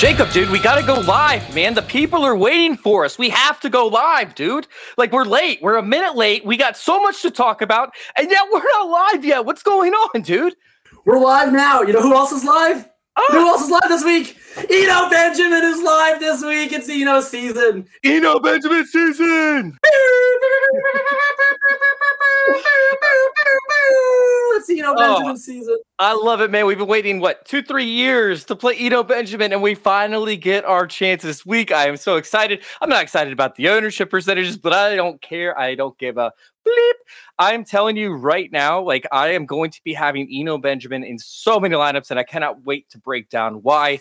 Jacob, dude, we gotta go live, man. The people are waiting for us. We have to go live, dude. Like, we're late. We're a minute late. We got so much to talk about, and yet we're not live yet. What's going on, dude? We're live now. You know who else is live? Oh. Who else is live this week? Eno Benjamin is live this week. It's Eno season. Eno Benjamin season. It's Eno Benjamin oh, season. I love it, man. We've been waiting what two, three years to play Eno Benjamin, and we finally get our chance this week. I am so excited. I'm not excited about the ownership percentages, but I don't care. I don't give a bleep. I'm telling you right now, like I am going to be having Eno Benjamin in so many lineups, and I cannot wait to break down why.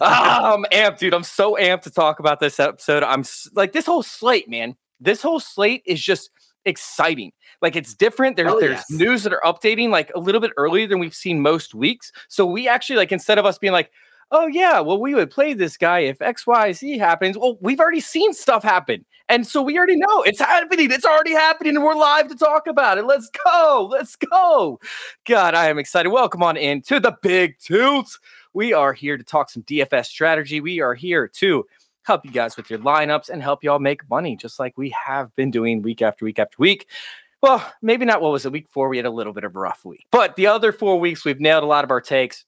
Ah, I'm amped, dude. I'm so amped to talk about this episode. I'm like this whole slate, man. This whole slate is just exciting. Like it's different. There, Oh, there's yes. news that are updating like a little bit earlier than we've seen most weeks. So we actually like instead of us being like, oh yeah, well we would play this guy if X, Y, Z happens. Well, we've already seen stuff happen. And so we already know it's happening. It's already happening, and we're live to talk about it. Let's go. Let's go. God, I am excited. Welcome on in to the big toots. We are here to talk some DFS strategy. We are here to help you guys with your lineups and help y'all make money, just like we have been doing week after week after week. Well, maybe not what was it, week four? We had a little bit of a rough week. But the other four weeks, we've nailed a lot of our takes.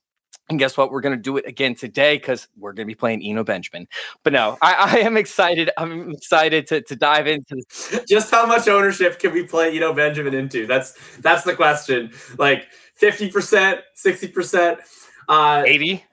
And guess what? We're going to do it again today because we're going to be playing Eno Benjamin. But no, I, I am excited. I'm excited to, to dive into this. Just how much ownership can we play Eno Benjamin into? That's that's the question. Like 50%, 60%. Uh 80.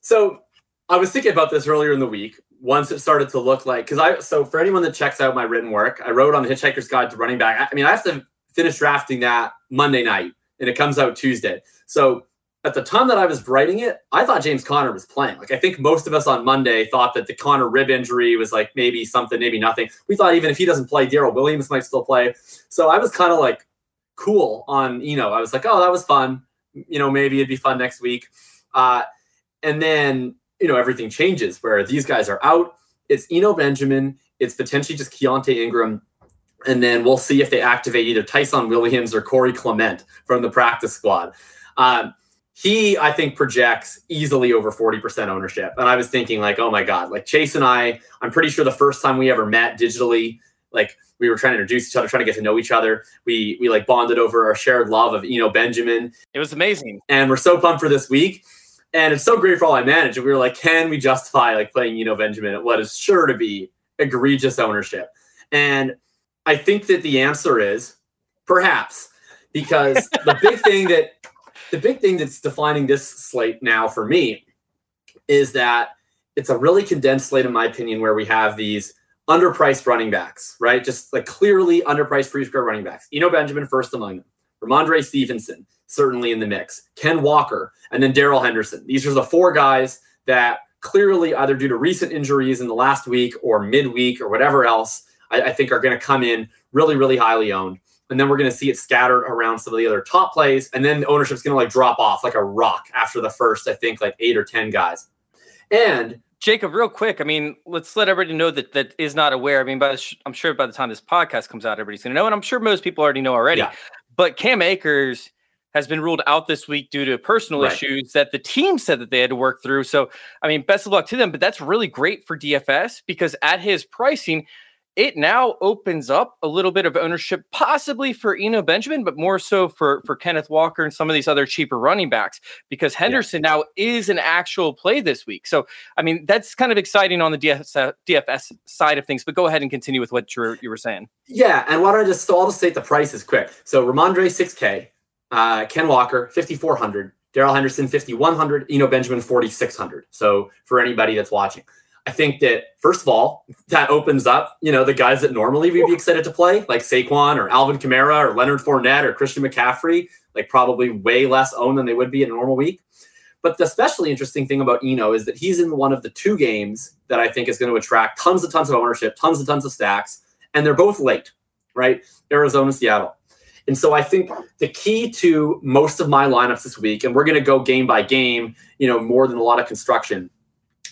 So I was thinking about this earlier in the week. Once it started to look like, because I so for anyone that checks out my written work, I wrote on the Hitchhiker's Guide to Running Back. I, I mean, I have to finish drafting that Monday night, and it comes out Tuesday. So at the time that I was writing it, I thought James Conner was playing. Like I think most of us on Monday thought that the Conner rib injury was like maybe something, maybe nothing. We thought even if he doesn't play, Darrel Williams might still play. So I was kind of like cool on, you know, I was like, oh, that was fun. You know, maybe it'd be fun next week. Uh, and then you know everything changes where these guys are out. It's Eno Benjamin. It's potentially just Keaontay Ingram, and then we'll see if they activate either Ty'Son Williams or Corey Clement from the practice squad. Um, he, I think, projects easily over 40% ownership. And I was thinking, like, oh my God, like Chase and I, I'm pretty sure the first time we ever met digitally, like we were trying to introduce each other, trying to get to know each other. We we like bonded over our shared love of Eno Benjamin It was amazing. and we're so pumped for this week. And it's so great for all I manage. And we were like, can we justify like playing Eno Benjamin at what is sure to be egregious ownership? And I think that the answer is perhaps because the big thing that the big thing that's defining this slate now for me is that it's a really condensed slate, in my opinion, where we have these underpriced running backs, right? Just like clearly underpriced free square running backs. Eno Benjamin first among them. Rhamondre Stevenson, certainly in the mix. Ken Walker, and then Darrell Henderson. These are the four guys that clearly, either due to recent injuries in the last week or midweek or whatever else, I, I think are going to come in really, really highly owned. And then we're going to see it scattered around some of the other top plays. And then ownership's going to like drop off like a rock after the first, I think, like eight or 10 guys. And Jacob, real quick. I mean, let's let everybody know that that is not aware. I mean, by the sh- I'm sure by the time this podcast comes out, everybody's going to know, and I'm sure most people already know already. Yeah. But Cam Akers has been ruled out this week due to personal Right. issues that the team said that they had to work through. So, I mean, best of luck to them. But that's really great for DFS because at his pricing, it now opens up a little bit of ownership, possibly for Eno Benjamin, but more so for for Kenneth Walker and some of these other cheaper running backs, because Henderson yeah. now is an actual play this week. So, I mean, that's kind of exciting on the DFS, DFS side of things. But go ahead and continue with what you you were saying. Yeah, and why don't I just so I'll just state the prices quick. So Rhamondre, six K, uh, Ken Walker fifty four hundred, Darrell Henderson fifty one hundred, Eno Benjamin forty six hundred. So for anybody that's watching. I think that first of all, that opens up, you know, the guys that normally we'd be excited to play, like Saquon or Alvin Kamara or Leonard Fournette or Christian McCaffrey, like probably way less owned than they would be in a normal week. But the especially interesting thing about Eno is that he's in one of the two games that I think is going to attract tons and tons of ownership, tons and tons of stacks, and they're both late, right? Arizona, Seattle. And so I think the key to most of my lineups this week, and we're going to go game by game, you know, more than a lot of construction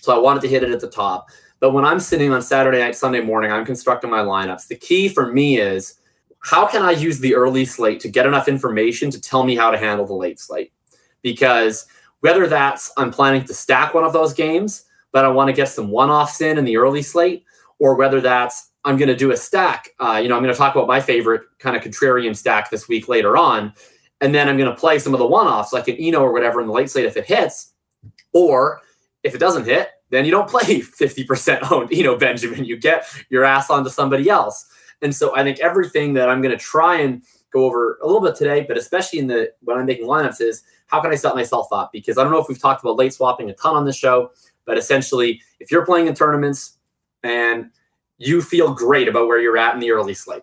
so I wanted to hit it at the top. But when I'm sitting on Saturday night, Sunday morning, I'm constructing my lineups. The key for me is how can I use the early slate to get enough information to tell me how to handle the late slate? Because whether that's I'm planning to stack one of those games, but I want to get some one offs in in the early slate, or whether that's I'm going to do a stack. Uh, you know, I'm going to talk about my favorite kind of contrarian stack this week later on. And then I'm going to play some of the one offs like an Eno or whatever in the late slate if it hits. Or if it doesn't hit, then you don't play 50% owned, you know, Benjamin. You get your ass onto somebody else. And so I think everything that I'm going to try and go over a little bit today, but especially in the when I'm making lineups is how can I set myself up? Because I don't know if we've talked about late swapping a ton on this show, but essentially, if you're playing in tournaments and you feel great about where you're at in the early slate,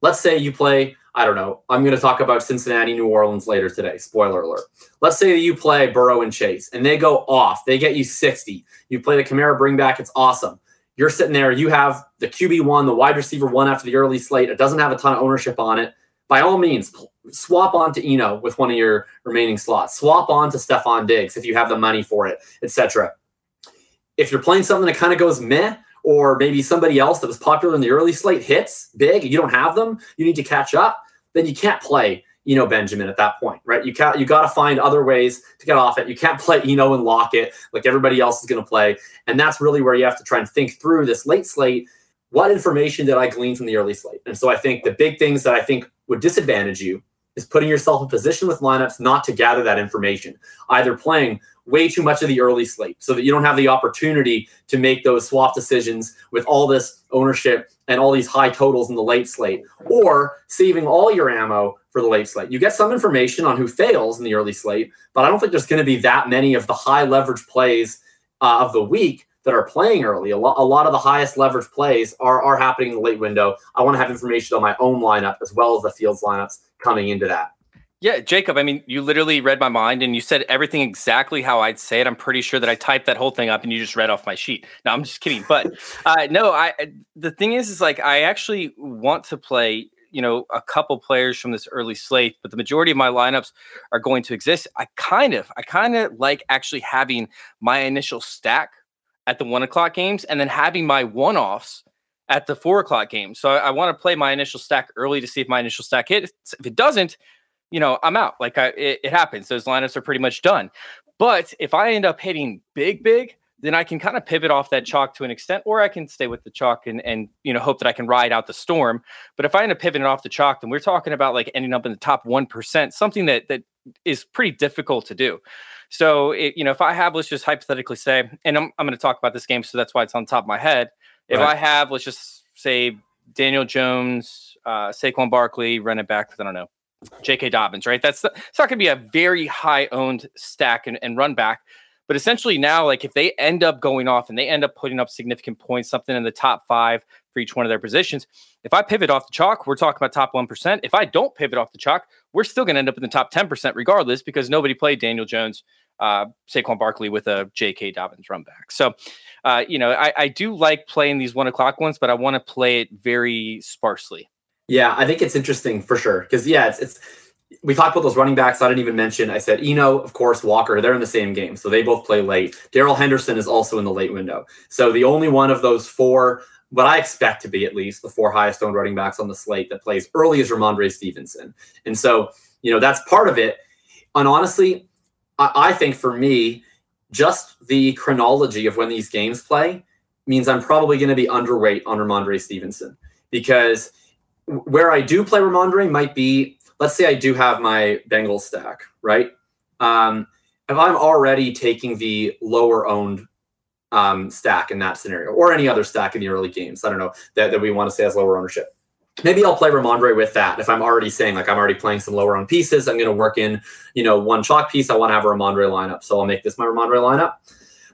let's say you play I don't know. I'm going to talk about Cincinnati, New Orleans later today. Spoiler alert. Let's say that you play Burrow and Chase and they go off. They get you 60. You play the Kamara bring back. It's awesome. You're sitting there. You have the QB1, the wide receiver one after the early slate. It doesn't have a ton of ownership on it. By all means, swap on to Eno with one of your remaining slots. Swap on to Stefon Diggs if you have the money for it, etc. If you're playing something that kind of goes meh, or maybe somebody else that was popular in the early slate hits big, you don't have them, you need to catch up, then you can't play Eno Benjamin at that point, right? You got you got to find other ways to get off it. You can't play Eno and lock it like everybody else is going to play, and that's really where you have to try and think through this late slate. What information did I glean from the early slate? And so I think the big things that I think would disadvantage you is putting yourself in position with lineups not to gather that information, either playing way too much of the early slate so that you don't have the opportunity to make those swap decisions with all this ownership and all these high totals in the late slate, or saving all your ammo for the late slate. You get some information on who fails in the early slate, but I don't think there's going to be that many of the high leverage plays uh, of the week that are playing early. A lot, a lot of the highest leverage plays are, are happening in the late window. I want to have information on my own lineup as well as the fields lineups coming into that. Yeah, Jacob, I mean, you literally read my mind and you said everything exactly how I'd say it. I'm pretty sure that I typed that whole thing up and you just read off my sheet. No, I'm just kidding. But uh, no, I the thing is, is like I actually want to play, you know, a couple players from this early slate, but the majority of my lineups are going to exist. I kind of, I kind of like actually having my initial stack at the one o'clock games and then having my one offs at the four o'clock games. So I, I want to play my initial stack early to see if my initial stack hits. If it doesn't, you know, I'm out. Like I, it, it happens. Those lineups are pretty much done. But if I end up hitting big, big, then I can kind of pivot off that chalk to an extent, or I can stay with the chalk and and you know hope that I can ride out the storm. But if I end up pivoting off the chalk, then we're talking about like ending up in the top one percent, something that that is pretty difficult to do. So it, you know, if I have, let's just hypothetically say, and I'm I'm going to talk about this game, so that's why it's on top of my head. If right. I have, let's just say Daniel Jones, uh, Saquon Barkley, running back, I don't know, J.K. Dobbins, right? That's it's not going to be a very high owned stack and, and run back. But essentially now, like if they end up going off and they end up putting up significant points, something in the top five for each one of their positions, if I pivot off the chalk, we're talking about top 1%. If I don't pivot off the chalk, we're still going to end up in the top 10% regardless because nobody played Daniel Jones, uh, Saquon Barkley with a J.K. Dobbins run back. So, uh, you know, I, I do like playing these one o'clock ones, but I want to play it very sparsely. Yeah, I think it's interesting for sure because yeah, it's it's we talked about those running backs. I didn't even mention. I said Eno, of course, Walker. They're in the same game, so they both play late. Darrell Henderson is also in the late window. So the only one of those four, what I expect to be at least the four highest owned running backs on the slate that plays early is Rhamondre Stevenson. And so you know that's part of it. And honestly, I, I think for me, just the chronology of when these games play means I'm probably going to be underweight on Rhamondre Stevenson because where I do play Rhamondre might be, let's say I do have my Bengal stack, right? Um, if I'm already taking the lower owned um, stack in that scenario, or any other stack in the early games, I don't know that, that we want to say has lower ownership. Maybe I'll play Rhamondre with that. If I'm already saying like I'm already playing some lower owned pieces, I'm going to work in, you know, one chalk piece. I want to have a Rhamondre lineup, so I'll make this my Rhamondre lineup.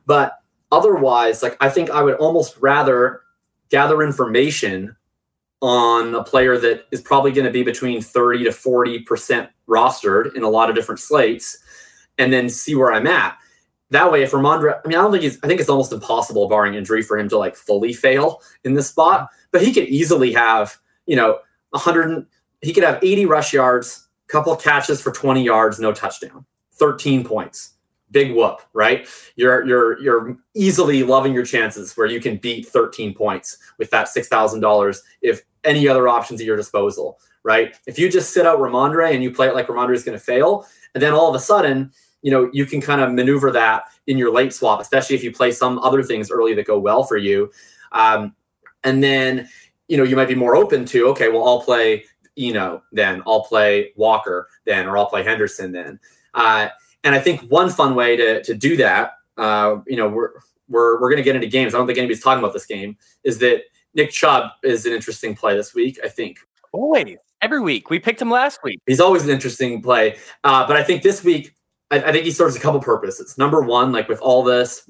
But otherwise, like I think I would almost rather gather information on a player that is probably going to be between 30 to 40% rostered in a lot of different slates and then see where I'm at. That way, if Rhamondre, I mean, I don't think he's, I think it's almost impossible, barring injury, for him to like fully fail in this spot, but he could easily have, you know, 100, he could have 80 rush yards, couple catches for 20 yards, no touchdown, 13 points big whoop, right? You're you're you're easily loving your chances where you can beat 13 points with that six thousand dollars if any other options at your disposal, right? If you just sit out Rhamondre and you play it like Rhamondre is going to fail, and then all of a sudden, you know, you can kind of maneuver that in your late swap, especially if you play some other things early that go well for you. Um, and then, you know, you might be more open to, okay, well, I'll play Eno then, I'll play Walker then, or I'll play Henderson then. Uh, and I think one fun way to to do that, uh, you know, we're we're we're going to get into games. I don't think anybody's talking about this game. Is that Nick Chubb is an interesting play this week? I think. Always, every week. We picked him last week. He's always an interesting play, uh, but I think this week, I, I think he serves a couple purposes. Number one, like with all this,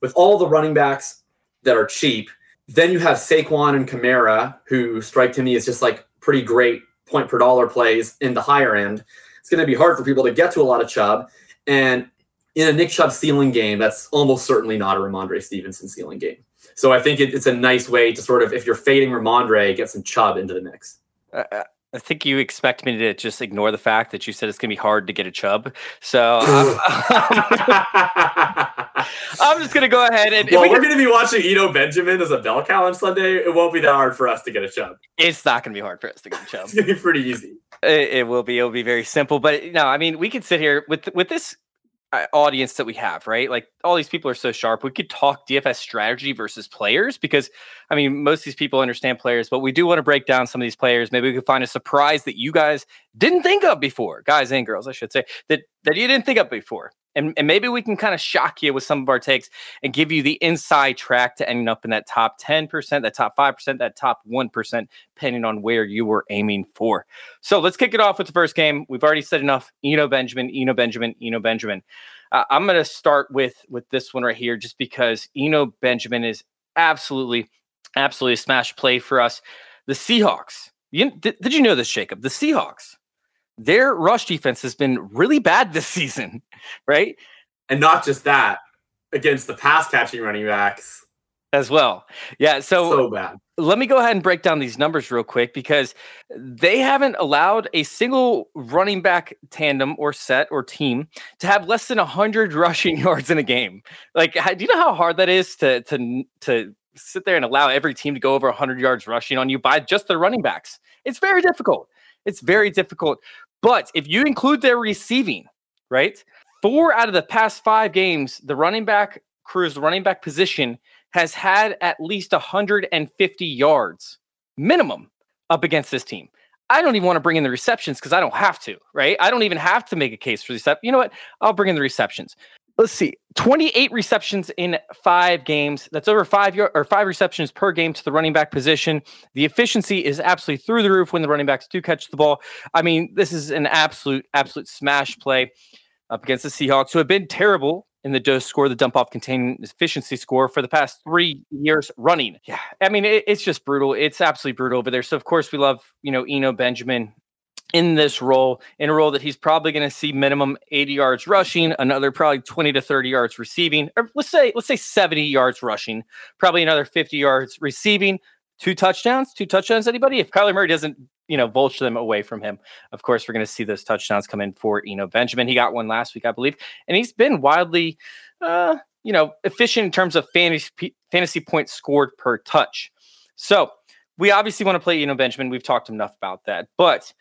with all the running backs that are cheap, then you have Saquon and Kamara, who strike to me as just like pretty great point per dollar plays in the higher end. It's going to be hard for people to get to a lot of Chubb. And in a Nick Chubb ceiling game, that's almost certainly not a Rhamondre Stevenson ceiling game. So I think it, it's a nice way to sort of, if you're fading Rhamondre, get some Chubb into the mix. Uh, I think you expect me to just ignore the fact that you said it's going to be hard to get a Chubb. So I'm, I'm just going to go ahead and. Well, we are going to be watching Eno Benjamin as a bell cow on Sunday. It won't be that hard for us to get a Chubb. It's not going to be hard for us to get a Chubb. it's going to be pretty easy. It, it will be. It will be very simple. But no, I mean, we could sit here with with this audience that we have, right? Like all these people are so sharp. We could talk DFS strategy versus players because I mean, most of these people understand players, but we do want to break down some of these players. Maybe we could find a surprise that you guys didn't think of before, guys and girls, I should say, that that you didn't think of before. And, and maybe we can kind of shock you with some of our takes and give you the inside track to ending up in that top 10%, that top 5%, that top 1%, depending on where you were aiming for. So let's kick it off with the first game. We've already said enough. Eno Benjamin, Eno Benjamin, Eno Benjamin. Uh, I'm going to start with with this one right here, just because Eno Benjamin is absolutely, absolutely a smash play for us. The Seahawks. You, did, did you know this, Jacob? The Seahawks their rush defense has been really bad this season, right? And not just that, against the pass catching running backs as well. Yeah, so so bad. Let me go ahead and break down these numbers real quick because they haven't allowed a single running back tandem or set or team to have less than 100 rushing yards in a game. Like do you know how hard that is to to to sit there and allow every team to go over 100 yards rushing on you by just their running backs? It's very difficult. It's very difficult. But if you include their receiving, right? Four out of the past five games, the running back crews, the running back position has had at least 150 yards minimum up against this team. I don't even want to bring in the receptions because I don't have to, right? I don't even have to make a case for the reception. You know what? I'll bring in the receptions let's see 28 receptions in five games that's over five or five receptions per game to the running back position the efficiency is absolutely through the roof when the running backs do catch the ball i mean this is an absolute absolute smash play up against the seahawks who have been terrible in the dose score, the dump off contain efficiency score for the past three years running. Yeah, I mean it, it's just brutal. It's absolutely brutal over there. So of course we love you know Eno Benjamin in this role, in a role that he's probably going to see minimum 80 yards rushing, another probably 20 to 30 yards receiving, or let's say let's say 70 yards rushing, probably another 50 yards receiving, two touchdowns, two touchdowns. Anybody? If Kyler Murray doesn't, you know, vulture them away from him, of course we're going to see those touchdowns come in for Eno Benjamin. He got one last week, I believe, and he's been wildly, uh, you know, efficient in terms of fantasy fantasy points scored per touch. So we obviously want to play Eno Benjamin. We've talked enough about that, but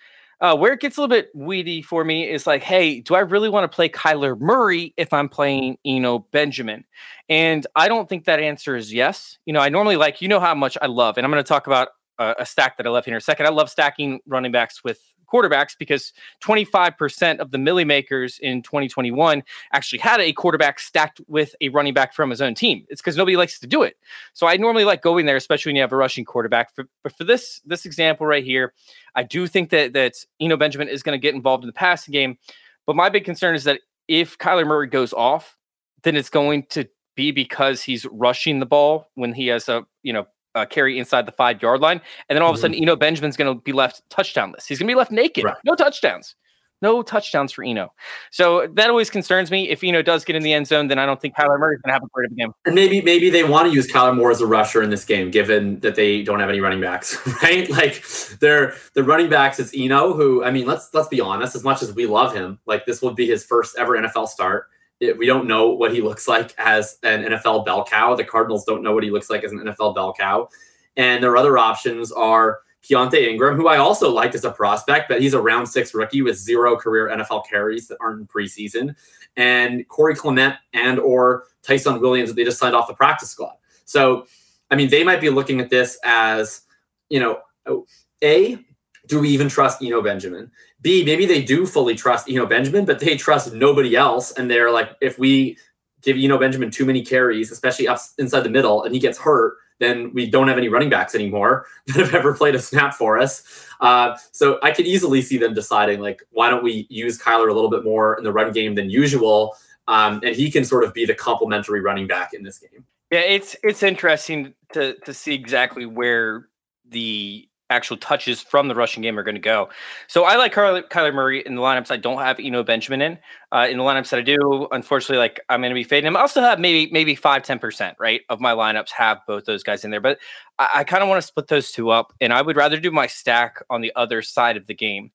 uh, where it gets a little bit weedy for me is like, hey, do I really want to play Kyler Murray if I'm playing Eno Benjamin? And I don't think that answer is yes. You know, I normally like, you know how much I love, and I'm going to talk about a, a stack that I love here in a second. I love stacking running backs with quarterbacks because 25% of the Milly Makers in 2021 actually had a quarterback stacked with a running back from his own team. It's because nobody likes to do it. So I normally like going there, especially when you have a rushing quarterback. For, but for this this example right here, I do think that that Eno Benjamin is going to get involved in the passing game. But my big concern is that if Kyler Murray goes off, then it's going to be because he's rushing the ball when he has a you know uh, carry inside the five yard line. And then all of a sudden, mm-hmm. Eno Benjamin's going to be left touchdownless. He's going to be left naked. Right. No touchdowns. No touchdowns for Eno. So that always concerns me. If Eno does get in the end zone, then I don't think Kyler Murray's going to have a great of a game. And maybe maybe they want to use Kyler Murray as a rusher in this game, given that they don't have any running backs, right? Like they're the running backs. It's Eno, who I mean, let's let's be honest. As much as we love him, like this will be his first ever NFL start. It, we don't know what he looks like as an NFL bell cow. The Cardinals don't know what he looks like as an NFL bell cow. And their other options are Keaontay Ingram, who I also liked as a prospect, but he's a round six rookie with zero career NFL carries that aren't in preseason, and Corey Clement and or Ty'Son Williams that they just signed off the practice squad. So, I mean, they might be looking at this as, you know, oh, a do we even trust Eno Benjamin? B maybe they do fully trust Eno Benjamin, but they trust nobody else, and they're like, if we give Eno Benjamin too many carries, especially up inside the middle, and he gets hurt, then we don't have any running backs anymore that have ever played a snap for us. Uh, so I could easily see them deciding, like, why don't we use Kyler a little bit more in the run game than usual? Um, and he can sort of be the complementary running back in this game. Yeah, it's it's interesting to to see exactly where the actual touches from the rushing game are going to go. So I like Kyler, Kyler, Murray in the lineups. I don't have Eno Benjamin in. Uh, in the lineups that I do, unfortunately, like I'm going to be fading him. I also have maybe maybe five ten percent right of my lineups have both those guys in there, but I, I kind of want to split those two up, and I would rather do my stack on the other side of the game.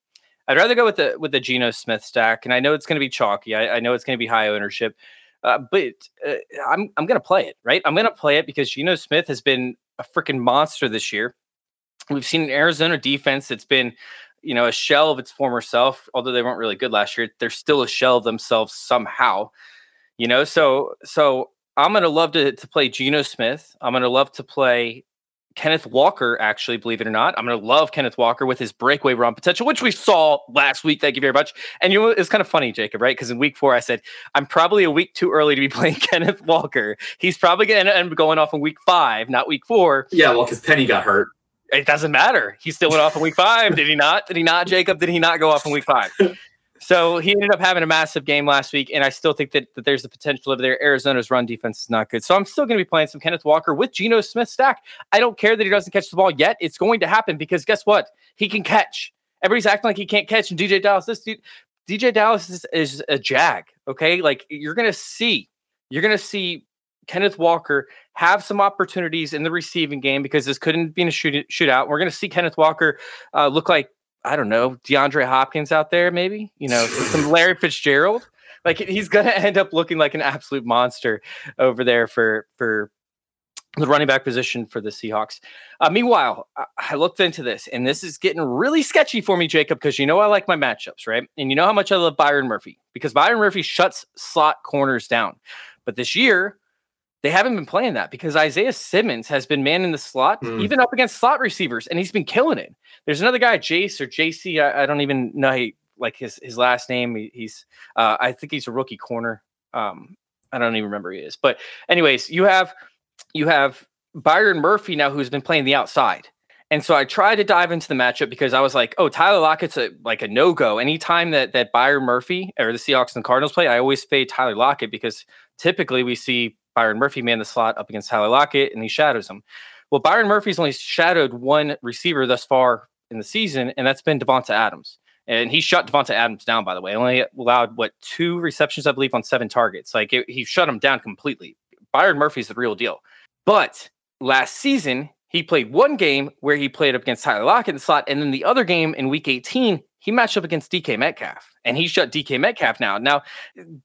I'd rather go with the with the Geno Smith stack, and I know it's going to be chalky. I, I know it's going to be high ownership. Uh, but uh, I'm I'm going to play it, right? I'm going to play it because Geno Smith has been a freaking monster this year. We've seen an Arizona defense that's been, you know, a shell of its former self. Although they weren't really good last year, they're still a shell of themselves somehow. You know, so so I'm gonna love to to play Geno Smith. I'm gonna love to play Kenneth Walker, actually, believe it or not. I'm going to love Kenneth Walker with his breakaway run potential, which we saw last week. Thank you very much. And you it's kind of funny, Jacob, right? Because in week four, I said, I'm probably a week too early to be playing Kenneth Walker. He's probably going to end up going off in week five, not week four. Yeah, well, because Penny got hurt it doesn't matter. He still went off in week five. Did he not? Did he not, Jacob? Did he not go off in week five? So he ended up having a massive game last week, and I still think that, that there's the potential over there. Arizona's run defense is not good. So I'm still going to be playing some Kenneth Walker with Geno Smith stack. I don't care that he doesn't catch the ball yet. It's going to happen because guess what? He can catch. Everybody's acting like he can't catch. And DeeJay Dallas, this dude, DeeJay Dallas is, is a jag. Okay. Like you're going to see, you're going to see Kenneth Walker have some opportunities in the receiving game because this couldn't be a shoot, shootout. We're going to see Kenneth Walker uh, look like I don't know DeAndre Hopkins out there, maybe you know some Larry Fitzgerald. Like he's going to end up looking like an absolute monster over there for for the running back position for the Seahawks. Uh, meanwhile, I looked into this, and this is getting really sketchy for me, Jacob, because you know I like my matchups, right? And you know how much I love Byron Murphy because Byron Murphy shuts slot corners down. But this year, they haven't been playing that because Isaiah Simmons has been manning the slot, mm. even up against slot receivers, and he's been killing it. There's another guy, Jace or JC. I, I don't even know he, like his his last name. He, he's uh, I think he's a rookie corner. Um, I don't even remember who he is. But anyways, you have you have Byron Murphy now who's been playing the outside. And so I tried to dive into the matchup because I was like, oh, Tyler Lockett's a, like a no go. Anytime that that Byron Murphy or the Seahawks and Cardinals play, I always fade Tyler Lockett because typically we see Byron Murphy man the slot up against Tyler Lockett, and he shadows him. Well, Byron Murphy's only shadowed one receiver thus far in the season, and that's been Davante Adams. And he shut Davante Adams down, by the way. Only allowed what two receptions, I believe, on seven targets. Like it, he shut him down completely. Byron Murphy's the real deal. But last season, he played one game where he played up against Tyler Lockett in the slot, and then the other game in Week 18, he matched up against DK Metcalf and he shut DK Metcalf now. Now,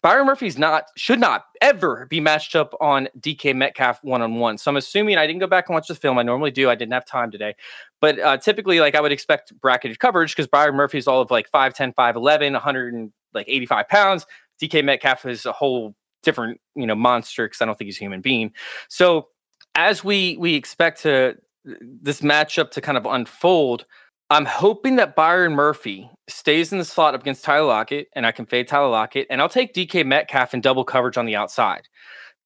Byron Murphy's not should not ever be matched up on DK Metcalf one on one. So I'm assuming I didn't go back and watch the film. I normally do. I didn't have time today, but uh, typically, like I would expect bracketed coverage because Byron Murphy's all of like 5'10, 5'11, 100 and like 85 pounds. DK Metcalf is a whole different you know monster because I don't think he's a human being. So as we we expect to this matchup to kind of unfold, I'm hoping that Byron Murphy stays in the slot up against Tyler Lockett, and I can fade Tyler Lockett, and I'll take DK Metcalf in double coverage on the outside.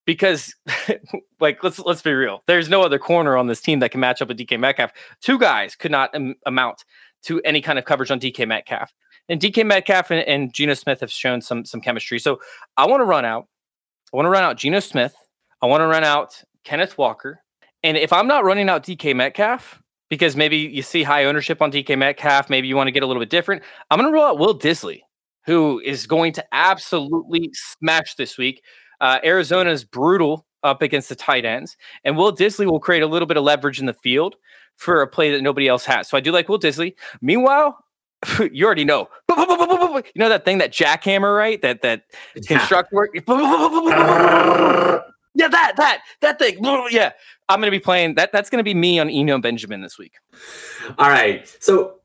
Because, like, let's let's be real. There's no other corner on this team that can match up with DK Metcalf. Two guys could not am- amount to any kind of coverage on DK Metcalf. And DK Metcalf and, and Geno Smith have shown some some chemistry. So I want to run out. I want to run out Geno Smith. I want to run out Kenneth Walker. And if I'm not running out DK Metcalf, because maybe you see high ownership on DK Metcalf, maybe you want to get a little bit different, I'm going to roll out Will Dissly, who is going to absolutely smash this week. Uh, Arizona's brutal up against the tight ends, and Will Dissly will create a little bit of leverage in the field for a play that nobody else has. So I do like Will Dissly. Meanwhile, you already know. You know that thing that jackhammer, right? That that Yeah. construct work. Yeah, that that that thing. Yeah, I'm gonna be playing that. That's gonna be me on Eno Benjamin this week. All right. So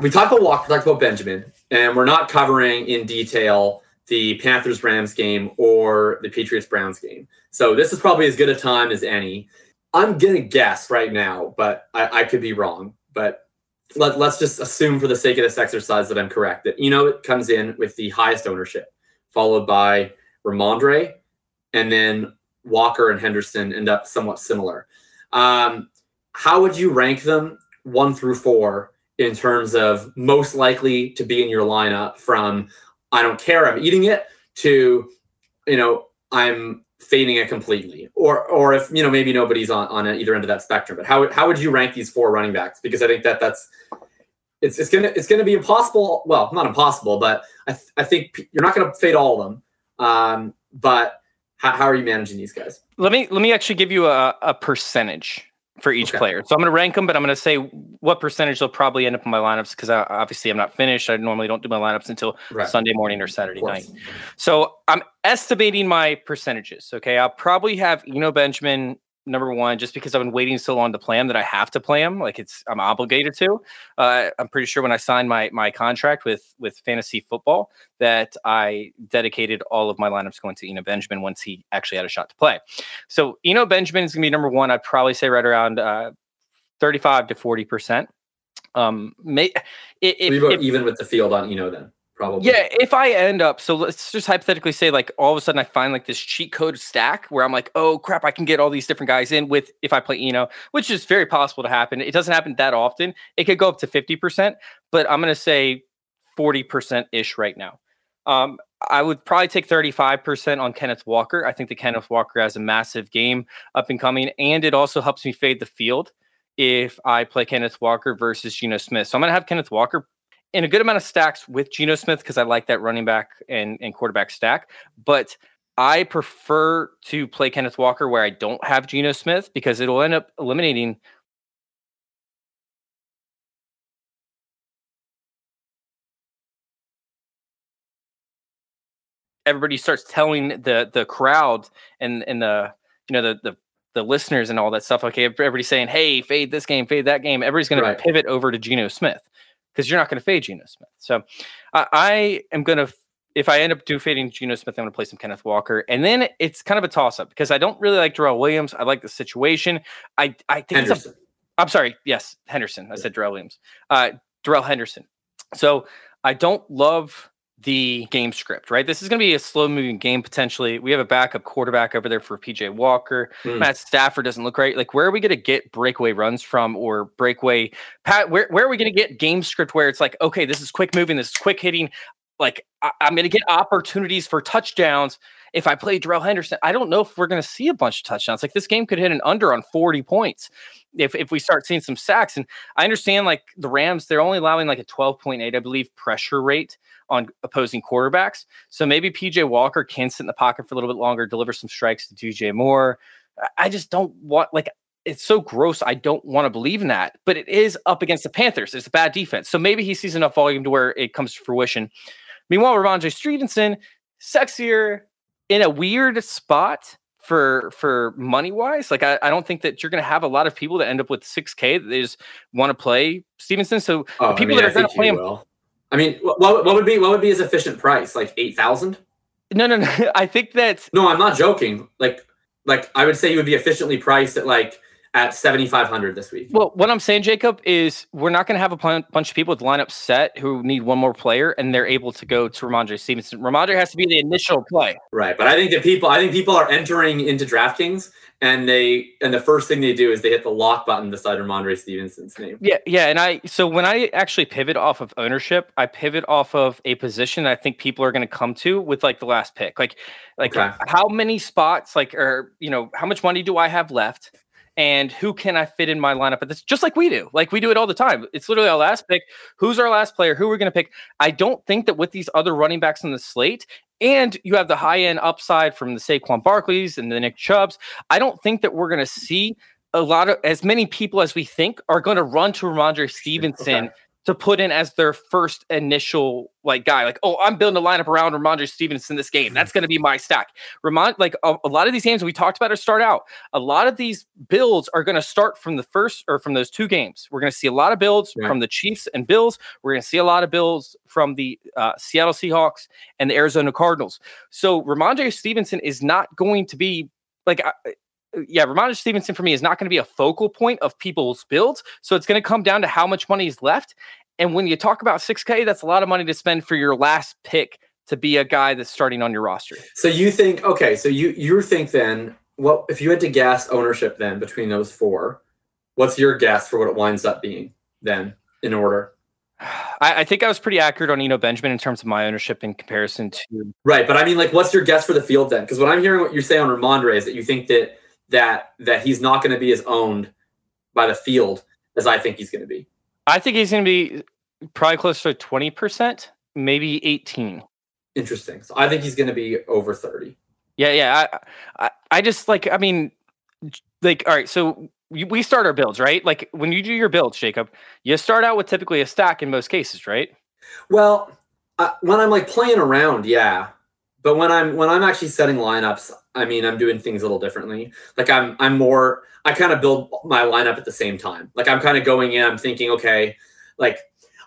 we talked about Walker, talked about Benjamin, and we're not covering in detail the Panthers Rams game or the Patriots Browns game. So this is probably as good a time as any. I'm gonna guess right now, but I, I could be wrong. But let, let's just assume for the sake of this exercise that I'm correct. That you know it comes in with the highest ownership, followed by Rhamondre, and then Walker and Henderson end up somewhat similar. Um, how would you rank them one through four in terms of most likely to be in your lineup from I don't care, I'm eating it to, you know, I'm fading it completely. Or or if, you know, maybe nobody's on, on either end of that spectrum. But how how would you rank these four running backs? Because I think that that's it's, it's gonna it's gonna be impossible. Well, not impossible, but I, th- I think you're not gonna fade all of them. Um, but how, how are you managing these guys? Let me let me actually give you a, a percentage for each Okay. player. So I'm gonna rank them, but I'm gonna say what percentage they'll probably end up in my lineups because obviously I'm not finished. I normally don't do my lineups until Right. Sunday morning or Saturday night. So I'm estimating my percentages. Okay, I'll probably have Eno Benjamin number one just because I've been waiting so long to play him that I have to play him. Like it's I'm obligated to. Uh, I'm pretty sure when I signed my my contract with with fantasy football that I dedicated all of my lineups going to Eno Benjamin once he actually had a shot to play. So Eno Benjamin is gonna be number one. I'd probably say right around uh, 35 to 40 percent. Um, may, if, if- even with the field on Eno then, probably. yeah, if I end up, so let's just hypothetically say, like, all of a sudden I find like this cheat code stack where I'm like, oh crap, I can get all these different guys in with if I play Eno, which is very possible to happen. It doesn't happen that often. It could go up to 50%, but I'm going to say 40% ish right now. Um, I would probably take 35% on Kenneth Walker. I think the Kenneth Walker has a massive game up and coming, and it also helps me fade the field if I play Kenneth Walker versus Geno Smith. So I'm going to have Kenneth Walker in a good amount of stacks with Geno Smith because I like that running back and, and quarterback stack. But I prefer to play Kenneth Walker where I don't have Geno Smith because it'll end up eliminating everybody starts telling the the crowd and and the you know the the the listeners and all that stuff. Okay, everybody's saying, "Hey, fade this game, fade that game." Everybody's going Right. to pivot over to Geno Smith because you're not going to fade Geno Smith. So I, I am going to, if I end up do fading Geno Smith, I'm going to play some Kenneth Walker, and then it's kind of a toss up because I don't really like Darrel Williams. I like the situation. I I think it's a Henderson. I'm sorry. Yes, Henderson. I said Darrel Williams. Uh, Darrell Henderson. So I don't love the game script, right? This is going to be a slow moving game potentially. We have a backup quarterback over there for PJ Walker. Hmm. Matt Stafford doesn't look right. Like, where are we going to get breakaway runs from or breakaway? Pat, where, where are we going to get game script where it's like, okay, this is quick moving, this is quick hitting. Like, I, I'm going to get opportunities for touchdowns if I play Darrell Henderson. I don't know if we're going to see a bunch of touchdowns. Like, this game could hit an under on 40 points if, if we start seeing some sacks. And I understand, like, the Rams, they're only allowing like a 12.8, I believe, pressure rate on opposing quarterbacks. So maybe PJ Walker can sit in the pocket for a little bit longer, deliver some strikes to DJ Moore. I- just don't want like it's so gross. I don't want to believe in that, but it is up against the Panthers. It's a bad defense. So maybe he sees enough volume to where it comes to fruition. Meanwhile, Rhamondre Stevenson, sexier in a weird spot for for money wise. Like I, I don't think that you're gonna have a lot of people that end up with 6K that they just want to play Stevenson. So Oh, people I mean, that I are gonna think play him will. I mean, what, what would be what would be his efficient price? Like eight thousand? no no no. I think that No, I'm not joking. Like like I would say he would be efficiently priced at like at 7,500 this week. Well, what I'm saying, Jacob, is we're not going to have a pl- bunch of people with lineup set who need one more player, and they're able to go to Rhamondre Stevenson. Rhamondre has to be the initial play, right? But I think that people, I think people are entering into DraftKings, and they, and the first thing they do is they hit the lock button beside Rhamondre Stevenson's name. Yeah, yeah, and I, so when I actually pivot off of ownership, I pivot off of a position I think people are going to come to with like the last pick, like, like okay. how many spots, like, or you know, how much money do I have left? And who can I fit in my lineup at this? Just like we do, like we do it all the time. It's literally our last pick. Who's our last player? Who we're going to pick? I don't think that with these other running backs on the slate, and you have the high end upside from the Saquon Barkleys and the Nick Chubbs. I don't think that we're going to see a lot of as many people as we think are going to run to Rhamondre Stevenson. Okay to put in as their first initial like guy. Like, oh, I'm building a lineup around Rhamondre Stevenson this game. That's going to be my stack. Ramon, like a, a, lot of these games we talked about to start out, a lot of these builds are going to start from the first or from those two games. We're going to see a lot of builds yeah. from the Chiefs and Bills. We're going to see a lot of builds from the uh, Seattle Seahawks and the Arizona Cardinals. So Rhamondre Stevenson is not going to be like. Yeah, Rhamondre Stevenson for me is not going to be a focal point of people's builds. So it's going to come down to how much money is left. And when you talk about 6K, that's a lot of money to spend for your last pick to be a guy that's starting on your roster. So you think, okay, so you you think then, well, if you had to guess ownership then between those four, what's your guess for what it winds up being then in order? I, I, think I was pretty accurate on Eno Benjamin in terms of my ownership in comparison to right. But I mean, like, what's your guess for the field then? Because what I'm hearing what you say on Rhamondre is that you think that that that he's not going to be as owned by the field as I think he's going to be. I think he's going to be probably close to twenty percent, maybe eighteen. Interesting. So I think he's going to be over thirty. Yeah, yeah. I, I, I just like. I mean, like, all right. So we start our builds, right? Like when you do your builds, Jacob, you start out with typically a stack in most cases, right? Well, uh, when I'm like playing around, yeah. But when I'm when I'm actually setting lineups, I mean, I'm doing things a little differently. Like I'm I'm more I kind of build my lineup at the same time. Like I'm kind of going in, I'm thinking, okay, like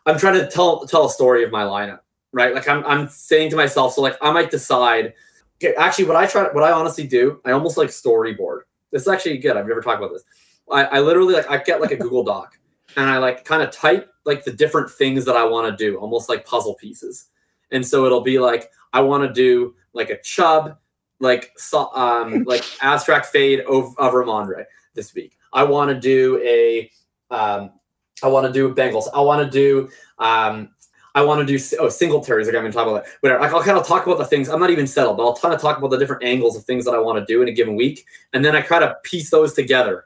I'm trying to tell tell a story of my lineup, right? Like I'm I'm saying to myself, so like I might decide. Okay, actually, what I try, what I honestly do, I almost like storyboard. This is actually good. I've never talked about this. I, I literally like I get like a Google Doc and I like kind of type like the different things that I want to do, almost like puzzle pieces. And so it'll be like I want to do like a Chubb like um like abstract fade of, of Rhamondre this week. I want to do a um I want to do Bengals. I want to do um I want to do oh Singletary's like I'm going to talk about that. Whatever. I'll kind of talk about the things. I'm not even settled, but I'll kind of talk about the different angles of things that I want to do in a given week, and then I kind of piece those together.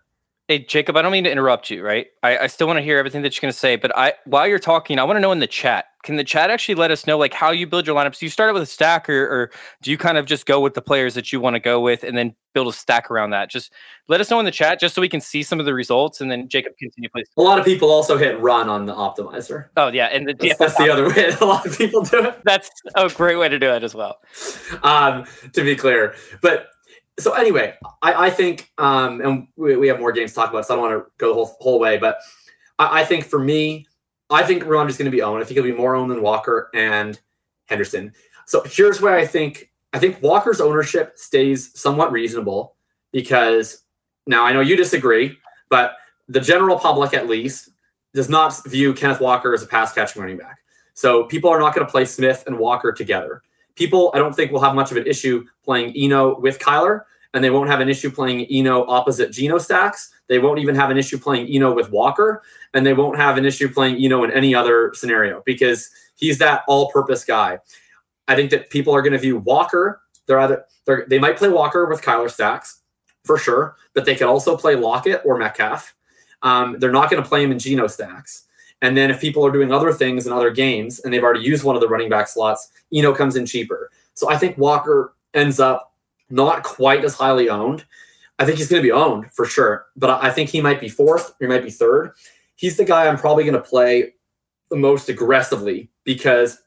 Hey Jacob, I don't mean to interrupt you, right? I, I still want to hear everything that you're going to say, but I while you're talking, I want to know in the chat can the chat actually let us know like how you build your lineups? Do you start with a stack or, or do you kind of just go with the players that you want to go with and then build a stack around that? Just let us know in the chat just so we can see some of the results and then Jacob continue please. A lot of people also hit run on the optimizer. Oh yeah, and the, that's, yeah, that's the other way. A lot of people do it. That's a great way to do it as well. Um, to be clear, but so anyway, I, I think, um, and we, we have more games to talk about, so I don't want to go the whole, whole way, but I, I think for me, I think is going to be owned. I think he'll be more owned than Walker and Henderson. So here's where I think I think Walker's ownership stays somewhat reasonable because now I know you disagree, but the general public at least does not view Kenneth Walker as a pass catching running back. So people are not going to play Smith and Walker together. People, I don't think will have much of an issue playing Eno with Kyler, and they won't have an issue playing Eno opposite Geno stacks. They won't even have an issue playing Eno with Walker, and they won't have an issue playing Eno in any other scenario because he's that all-purpose guy. I think that people are going to view Walker. They're either they're, they might play Walker with Kyler stacks for sure, but they could also play Lockett or Metcalf. Um, they're not going to play him in Geno stacks. And then if people are doing other things in other games and they've already used one of the running back slots, Eno comes in cheaper. So I think Walker ends up not quite as highly owned. I think he's going to be owned for sure, but I think he might be fourth, he might be third. He's the guy I'm probably going to play the most aggressively because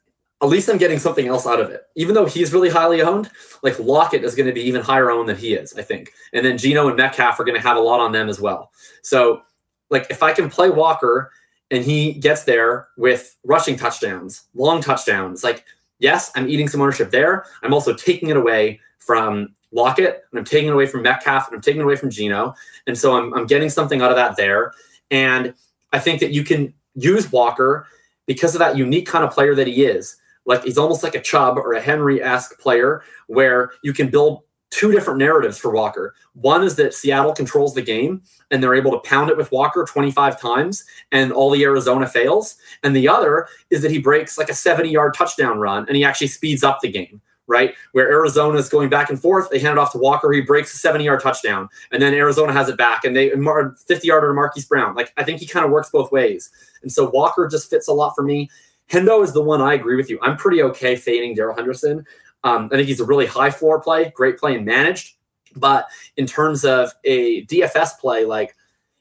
at least I'm getting something else out of it. Even though he's really highly owned, like Lockett is going to be even higher owned than he is, I think. And then Geno and Metcalf are going to have a lot on them as well. So, like, if I can play Walker and he gets there with rushing touchdowns, long touchdowns, like, yes, I'm eating some ownership there. I'm also taking it away from Lockett and I'm taking it away from Metcalf and I'm taking it away from Geno. And so I'm, I'm getting something out of that there. And I think that you can use Walker because of that unique kind of player that he is. Like he's almost like a Chubb or a Henry esque player where you can build two different narratives for Walker. One is that Seattle controls the game and they're able to pound it with Walker 25 times and all the Arizona fails. And the other is that he breaks like a 70 yard touchdown run and he actually speeds up the game, right? Where Arizona is going back and forth, they hand it off to Walker, he breaks a 70 yard touchdown, and then Arizona has it back and they 50 yarder to Marquise Brown. Like I think he kind of works both ways. And so Walker just fits a lot for me. Hendo is the one I agree with you. I'm pretty okay fading Darrell Henderson. Um, I think he's a really high floor play, great play and managed. But in terms of a DFS play, like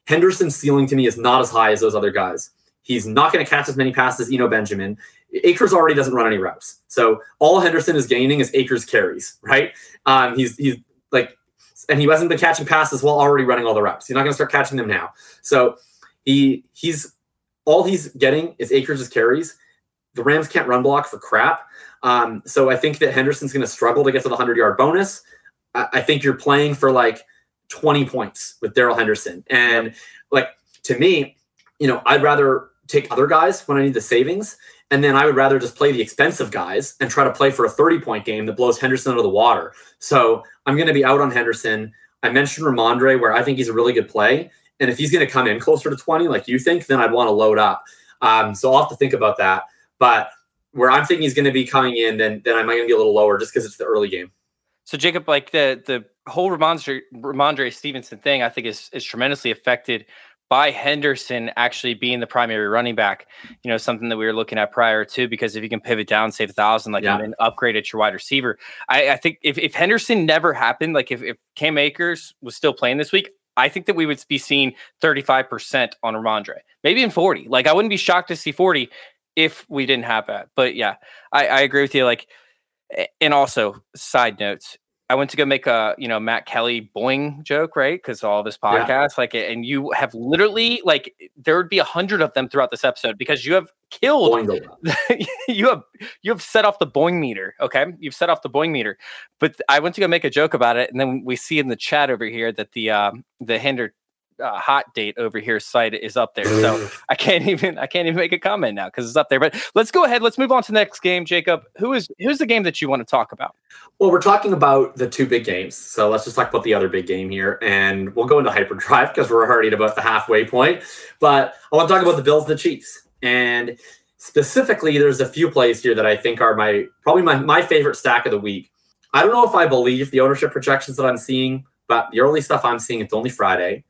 Henderson's ceiling to me is not as high as those other guys. He's not going to catch as many passes as Eno Benjamin. Akers already doesn't run any routes. So all Henderson is gaining is Akers carries, right? Um, he's he's like, and he hasn't been catching passes while already running all the routes. He's not going to start catching them now. So he he's all he's getting is Akers' carries. The Rams can't run block for crap. Um, so I think that Henderson's going to struggle to get to the 100 yard bonus. I, I, think you're playing for like 20 points with Darrell Henderson. And like to me, you know, I'd rather take other guys when I need the savings. And then I would rather just play the expensive guys and try to play for a 30 point game that blows Henderson out of the water. So I'm going to be out on Henderson. I mentioned Rhamondre, where I think he's a really good play. And if he's going to come in closer to 20, like you think, then I'd want to load up. Um, so I'll have to think about that. But where I'm thinking he's going to be coming in, then then I might going to be a little lower just because it's the early game. So Jacob, like the the whole Rhamondre, Rhamondre Stevenson thing, I think is is tremendously affected by Henderson actually being the primary running back. You know, something that we were looking at prior to, because if you can pivot down, save a thousand, like yeah. and then upgrade at your wide receiver. I, I think if, if Henderson never happened, like if, if Cam Akers was still playing this week, I think that we would be seeing 35% on Rhamondre, maybe in 40. Like I wouldn't be shocked to see 40 if we didn't have that. But yeah, I, I agree with you. Like, and also side notes. I went to go make a you know Matt Kelley boing joke, right? Because all this podcast, yeah. like, and you have literally like there would be a hundred of them throughout this episode because you have killed, you have you have set off the boing meter. Okay, you've set off the boing meter. But I went to go make a joke about it, and then we see in the chat over here that the um, the hinder uh, hot date over here site is up there. So I can't even I can't even make a comment now because it's up there. But let's go ahead. Let's move on to the next game. Jacob, who is who's the game that you want to talk about? Well, we're talking about the two big games. So let's just talk about the other big game here, and we'll go into hyperdrive because we're already at about the halfway point. But I want to talk about the Bills and the Chiefs, and specifically, there's a few plays here that I think are my probably my my favorite stack of the week. I don't know if I believe the ownership projections that I'm seeing, but the early stuff I'm seeing, it's only Friday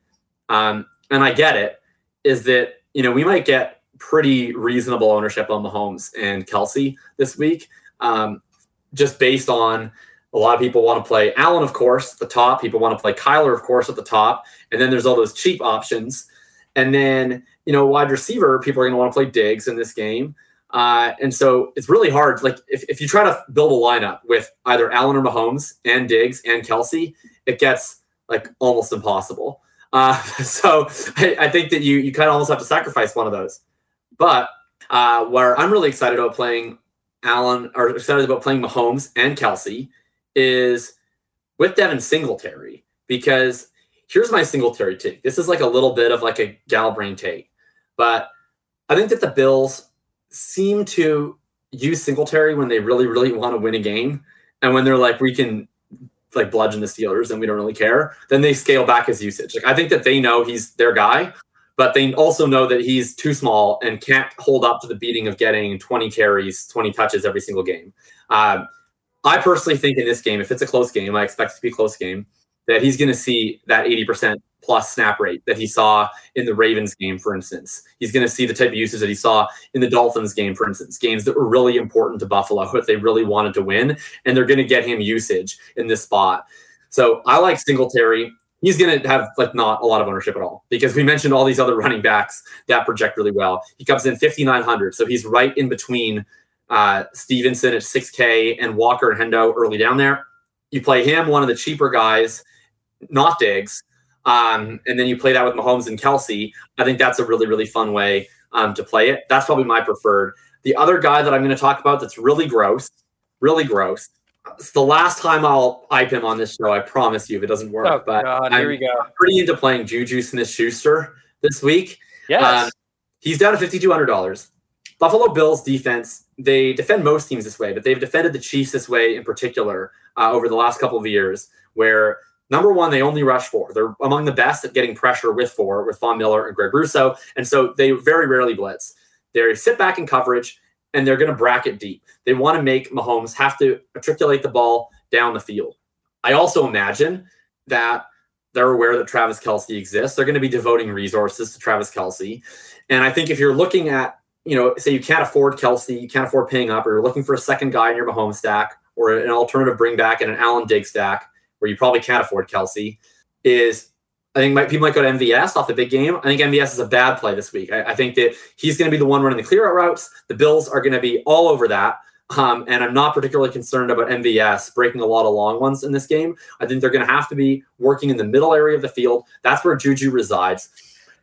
um, and I get it, is that, you know, we might get pretty reasonable ownership on Mahomes and Kelce this week, um, just based on a lot of people want to play Allen, of course, at the top. People want to play Kyler, of course, at the top. And then there's all those cheap options. And then, you know, wide receiver, people are going to want to play Diggs in this game. Uh, and so it's really hard. Like if, if you try to build a lineup with either Allen or Mahomes and Diggs and Kelce, it gets like almost impossible. Uh, so I, I, think that you you kind of almost have to sacrifice one of those. But uh, where I'm really excited about playing Allen or excited about playing Mahomes and Kelce is with Devin Singletary because here's my Singletary take. This is like a little bit of like a Galbrain take, but I think that the Bills seem to use Singletary when they really really want to win a game, and when they're like we can like bludgeon the Steelers and we don't really care, then they scale back his usage. Like I think that they know he's their guy, but they also know that he's too small and can't hold up to the beating of getting 20 carries, 20 touches every single game. Um, I personally think in this game, if it's a close game, I expect it to be a close game, that he's going to see that 80% plus snap rate that he saw in the Ravens game, for instance. He's going to see the type of usage that he saw in the Dolphins game, for instance, games that were really important to Buffalo if they really wanted to win, and they're going to get him usage in this spot. So I like Singletary. He's going to have like not a lot of ownership at all because we mentioned all these other running backs that project really well. He comes in 5,900, so he's right in between uh, Stevenson at 6K and Walker and Hendo early down there. You play him, one of the cheaper guys, not Diggs, um, and then you play that with Mahomes and Kelce. I think that's a really, really fun way um, to play it. That's probably my preferred. The other guy that I'm going to talk about that's really gross, really gross, it's the last time I'll hype him on this show. I promise you, if it doesn't work. Oh, but God, I'm here we go. pretty into playing Juju Smith Schuster this week. Yes. Um, he's down to fifty two hundred dollars. Buffalo Bills defense. They defend most teams this way, but they've defended the Chiefs this way in particular uh, over the last couple of years, where number one, they only rush four. They're among the best at getting pressure with four, with Von Miller and Greg Rousseau. And so they very rarely blitz. They sit back in coverage and they're going to bracket deep. They want to make Mahomes have to articulate the ball down the field. I also imagine that they're aware that Travis Kelce exists. They're going to be devoting resources to Travis Kelce. And I think if you're looking at, you know, say you can't afford Kelce, you can't afford paying up, or you're looking for a second guy in your Mahomes stack or an alternative bring back in an Allen Diggs stack where you probably can't afford Kelce, is I think might, people might go to MVS off the big game. I think MVS is a bad play this week. I, I think that he's going to be the one running the clear out routes. The Bills are going to be all over that. Um, and I'm not particularly concerned about MVS breaking a lot of long ones in this game. I think they're going to have to be working in the middle area of the field. That's where Juju resides.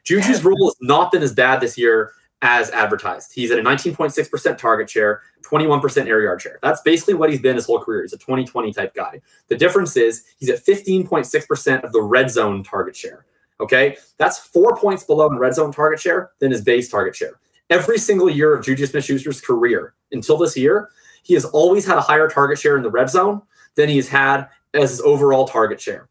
Juju's role has not been as bad this year as advertised. He's at a 19.6% target share, 21% air yard share. That's basically what he's been his whole career. He's a 2020 type guy. The difference is he's at 15.6% of the red zone target share. Okay. That's four points below in red zone target share than his base target share. Every single year of Juju Smith Schuster's career until this year, he has always had a higher target share in the red zone than he's had as his overall target share.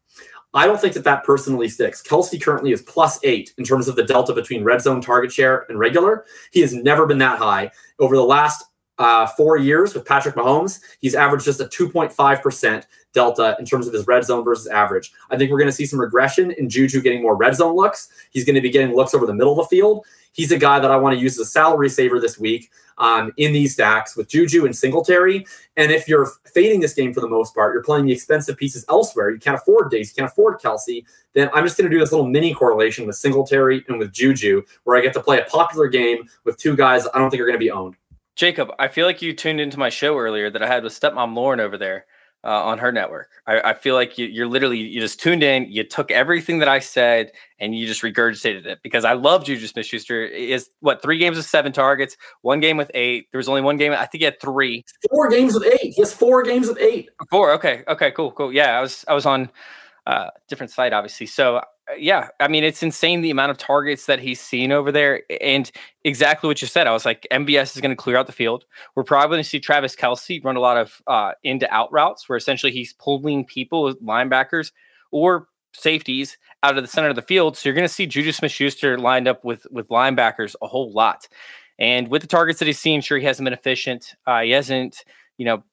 I don't think that that personally sticks. Kelce currently is plus eight in terms of the delta between red zone target share and regular. He has never been that high. Over the last uh, four years with Patrick Mahomes, he's averaged just a 2.5% delta in terms of his red zone versus average. I think we're going to see some regression in Juju getting more red zone looks. He's going to be getting looks over the middle of the field. He's a guy that I want to use as a salary saver this week um, in these stacks with Juju and Singletary. And if you're fading this game for the most part, you're playing the expensive pieces elsewhere. You can't afford Days, you can't afford Kelce. Then I'm just going to do this little mini correlation with Singletary and with Juju, where I get to play a popular game with two guys I don't think are going to be owned. Jacob, I feel like you tuned into my show earlier that I had with stepmom Lauren over there uh, on her network. I, I feel like you, you're literally you just tuned in, you took everything that I said, and you just regurgitated it because I love Juju Smith Schuster. Is what three games with seven targets, one game with eight. There was only one game. I think he had three. Four games with eight. He has four games with eight. Four. Okay. Okay. Cool. Cool. Yeah, I was I was on uh different site obviously. So yeah, I mean, it's insane the amount of targets that he's seen over there. And exactly what you said. I was like, MVS is going to clear out the field. We're probably going to see Travis Kelce run a lot of uh, into out routes where essentially he's pulling people, linebackers or safeties out of the center of the field. So you're going to see Juju Smith Schuster lined up with, with linebackers a whole lot. And with the targets that he's seen, sure, he hasn't been efficient. Uh, he hasn't, you know,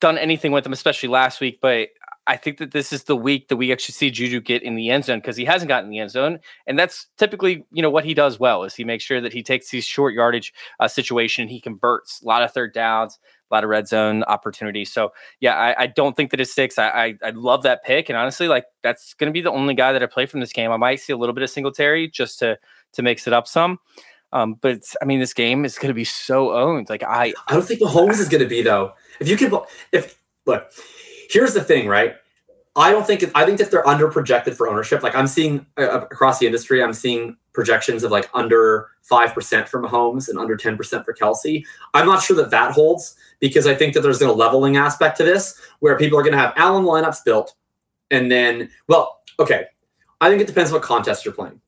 done anything with them, especially last week. But I think that this is the week that we actually see Juju get in the end zone because he hasn't gotten in the end zone, and that's typically you know what he does well is he makes sure that he takes these short yardage uh, situation, he converts a lot of third downs, a lot of red zone opportunities. So yeah, I, I don't think that it sticks. I, I, I love that pick, and honestly, like that's going to be the only guy that I play from this game. I might see a little bit of Singletary just to to mix it up some. Um, but I mean, this game is going to be so owned. Like I, I don't think Mahomes is going to be though. If you can, if look, here's the thing, right? I don't think I think that they're under projected for ownership. Like I'm seeing uh, across the industry, I'm seeing projections of like under five percent for Mahomes and under ten percent for Kelce. I'm not sure that that holds because I think that there's a leveling aspect to this where people are going to have Allen lineups built, and then well, okay, I think it depends what contest you're playing.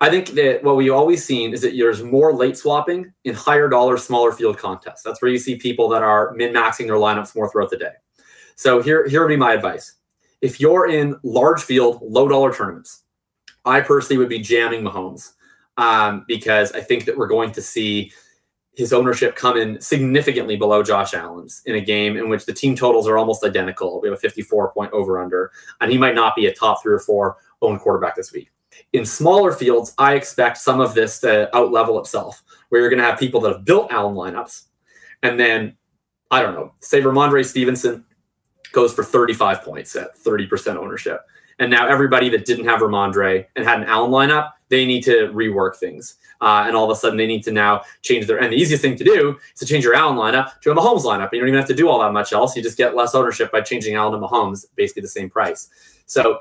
I think that what we've always seen is that there's more late swapping in higher dollar, smaller field contests. That's where you see people that are min maxing their lineups more throughout the day. So here, here would be my advice. If you're in large field, low dollar tournaments, I personally would be jamming Mahomes um, because I think that we're going to see his ownership come in significantly below Josh Allen's in a game in which the team totals are almost identical. We have a 54 point over under, and he might not be a top three or four owned quarterback this week. In smaller fields, I expect some of this to outlevel itself, where you're going to have people that have built Allen lineups, and then I don't know, say Rhamondre Stevenson goes for 35 points at 30% ownership. And now everybody that didn't have Rhamondre and had an Allen lineup, they need to rework things. Uh, and all of a sudden they need to now change their. And the easiest thing to do is to change your Allen lineup to a Mahomes lineup. You don't even have to do all that much else. You just get less ownership by changing Allen to Mahomes, basically the same price. So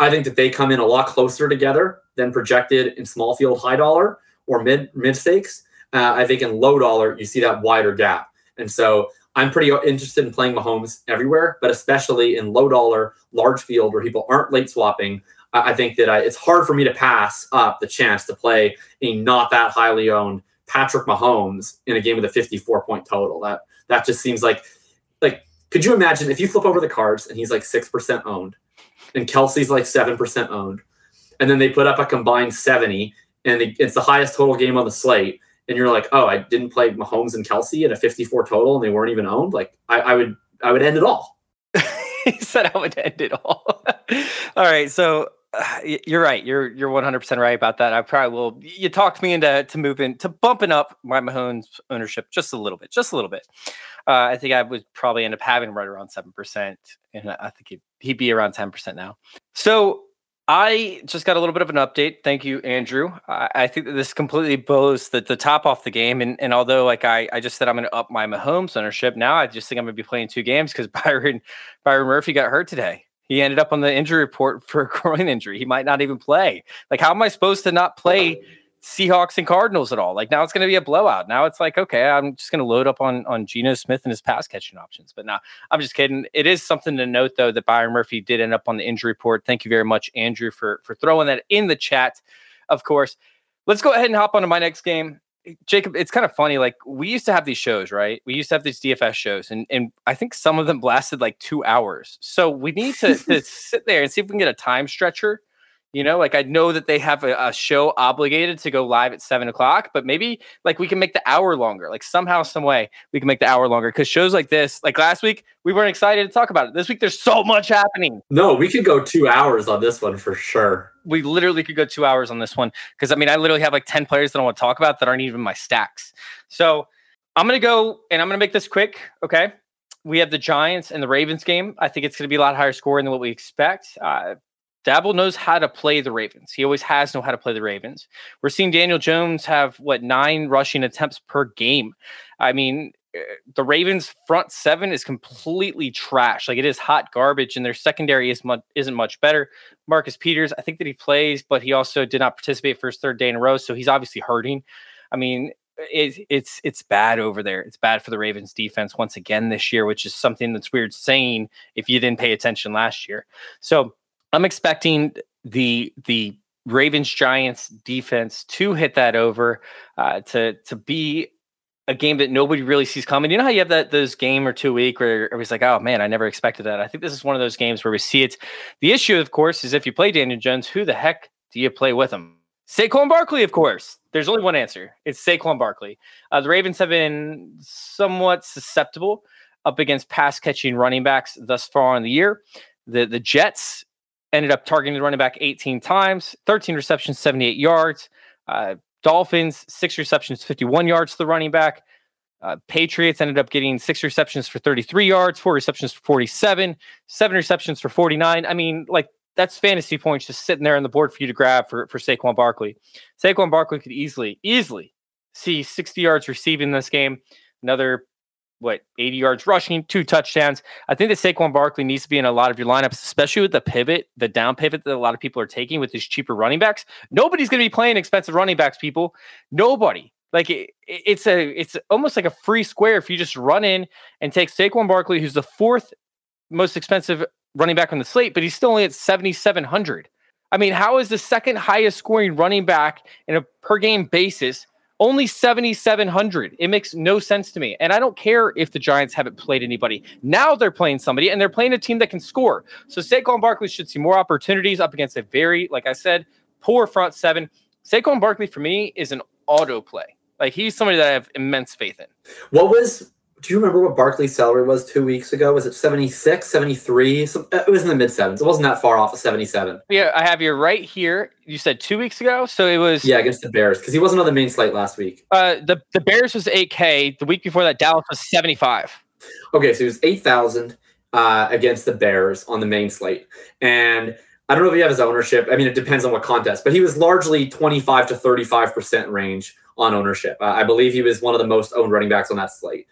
I think that they come in a lot closer together than projected in small field high dollar or mid mid stakes. Uh, I think in low dollar you see that wider gap. And so I'm pretty interested in playing Mahomes everywhere, but especially in low dollar, large field where people aren't late swapping. I think that I, it's hard for me to pass up the chance to play a not that highly owned Patrick Mahomes in a game with a 54 point total. That that just seems like like could you imagine if you flip over the cards and he's like six percent owned and Kelce's like seven percent owned, and then they put up a combined 70 and it's the highest total game on the slate, and you're like, oh, I didn't play Mahomes and Kelce at a 54 total and they weren't even owned. Like I, I would I would end it all. he said I would end it all. all right, so you're right. You're you're 100 percent right about that. I probably will. You talked me into to moving to bumping up my Mahomes ownership just a little bit, just a little bit. Uh, I think I would probably end up having right around seven percent, and I think he'd, he'd be around 10 percent now. So I just got a little bit of an update. Thank you, Andrew. I, I think that this completely blows the, the top off the game. And, and although like I, I just said I'm going to up my Mahomes ownership, now I just think I'm going to be playing two games because Byron Byron Murphy got hurt today. He ended up on the injury report for a groin injury. He might not even play. Like, how am I supposed to not play Seahawks and Cardinals at all? Like now it's going to be a blowout. Now it's like, okay, I'm just going to load up on on Geno Smith and his pass catching options. But now I'm just kidding. It is something to note though that Byron Murphy did end up on the injury report. Thank you very much, Andrew, for for throwing that in the chat. Of course. Let's go ahead and hop onto my next game. Jacob, it's kind of funny. Like we used to have these shows, right? We used to have these DFS shows, and and I think some of them lasted like two hours. So we need to, to sit there and see if we can get a time stretcher. You know, like I know that they have a, a, show obligated to go live at seven o'clock, but maybe like we can make the hour longer. Like somehow, some way, we can make the hour longer. Because shows like this, like last week, we weren't excited to talk about it. This week, there's so much happening. No, we could go two hours on this one for sure we literally could go two hours on this one because I mean I literally have like 10 players that I want to talk about that aren't even my stacks. So I'm gonna go and I'm gonna make this quick. Okay. We have the Giants and the Ravens game. I think it's gonna be a lot higher scoring than what we expect. Uh Daboll knows how to play the Ravens. He always has know how to play the Ravens. We're seeing Daniel Jones have what nine rushing attempts per game. I mean, eh, the Ravens front seven is completely trash. Like it is hot garbage, and their secondary is much, isn't much better. Marcus Peters, I think that he plays, but he also did not participate for his third day in a row, so he's obviously hurting. I mean, it, it's it's bad over there. It's bad for the Ravens defense once again this year, which is something that's weird saying if you didn't pay attention last year. So I'm expecting the the Ravens Giants defense to hit that over uh, to to be a game that nobody really sees coming. You know how you have that those game or two week where it was like, oh man, I never expected that. I think this is one of those games where we see it. The issue, of course, is if you play Daniel Jones, who the heck do you play with him? Saquon Barkley, of course. There's only one answer. It's Saquon Barkley. Uh, the Ravens have been somewhat susceptible up against pass catching running backs thus far in the year. The the Jets ended up targeting the running back 18 times, 13 receptions, 78 yards. Uh, Dolphins, six receptions, 51 yards to the running back. Uh, Patriots ended up getting six receptions for 33 yards, four receptions for 47, seven receptions for 49. I mean, like that's fantasy points just sitting there on the board for you to grab for, for Saquon Barkley. Saquon Barkley could easily, easily see 60 yards receiving this game, another what 80 yards rushing, two touchdowns. I think that Saquon Barkley needs to be in a lot of your lineups, especially with the pivot, the down pivot that a lot of people are taking with these cheaper running backs. Nobody's going to be playing expensive running backs, people. Nobody. Like it, it's a, it's almost like a free square if you just run in and take Saquon Barkley, who's the fourth most expensive running back on the slate, but he's still only at 7,700. I mean, how is the second highest scoring running back in a per game basis only 7,700. It makes no sense to me. And I don't care if the Giants haven't played anybody. Now they're playing somebody and they're playing a team that can score. So Saquon Barkley should see more opportunities up against a very, like I said, poor front seven. Saquon Barkley for me is an auto play. Like he's somebody that I have immense faith in. What was do you remember what Barkley's salary was two weeks ago? Was it 76, 73? So, uh, it was in the mid sevens. It wasn't that far off of 77. Yeah, I have you right here. You said two weeks ago. So it was. Yeah, against the Bears because he wasn't on the main slate last week. Uh, the, the Bears was 8K. The week before that, Dallas was 75. Okay, so it was 8,000 uh, against the Bears on the main slate. And I don't know if he have his ownership. I mean, it depends on what contest, but he was largely 25 to 35% range on ownership. Uh, I believe he was one of the most owned running backs on that slate.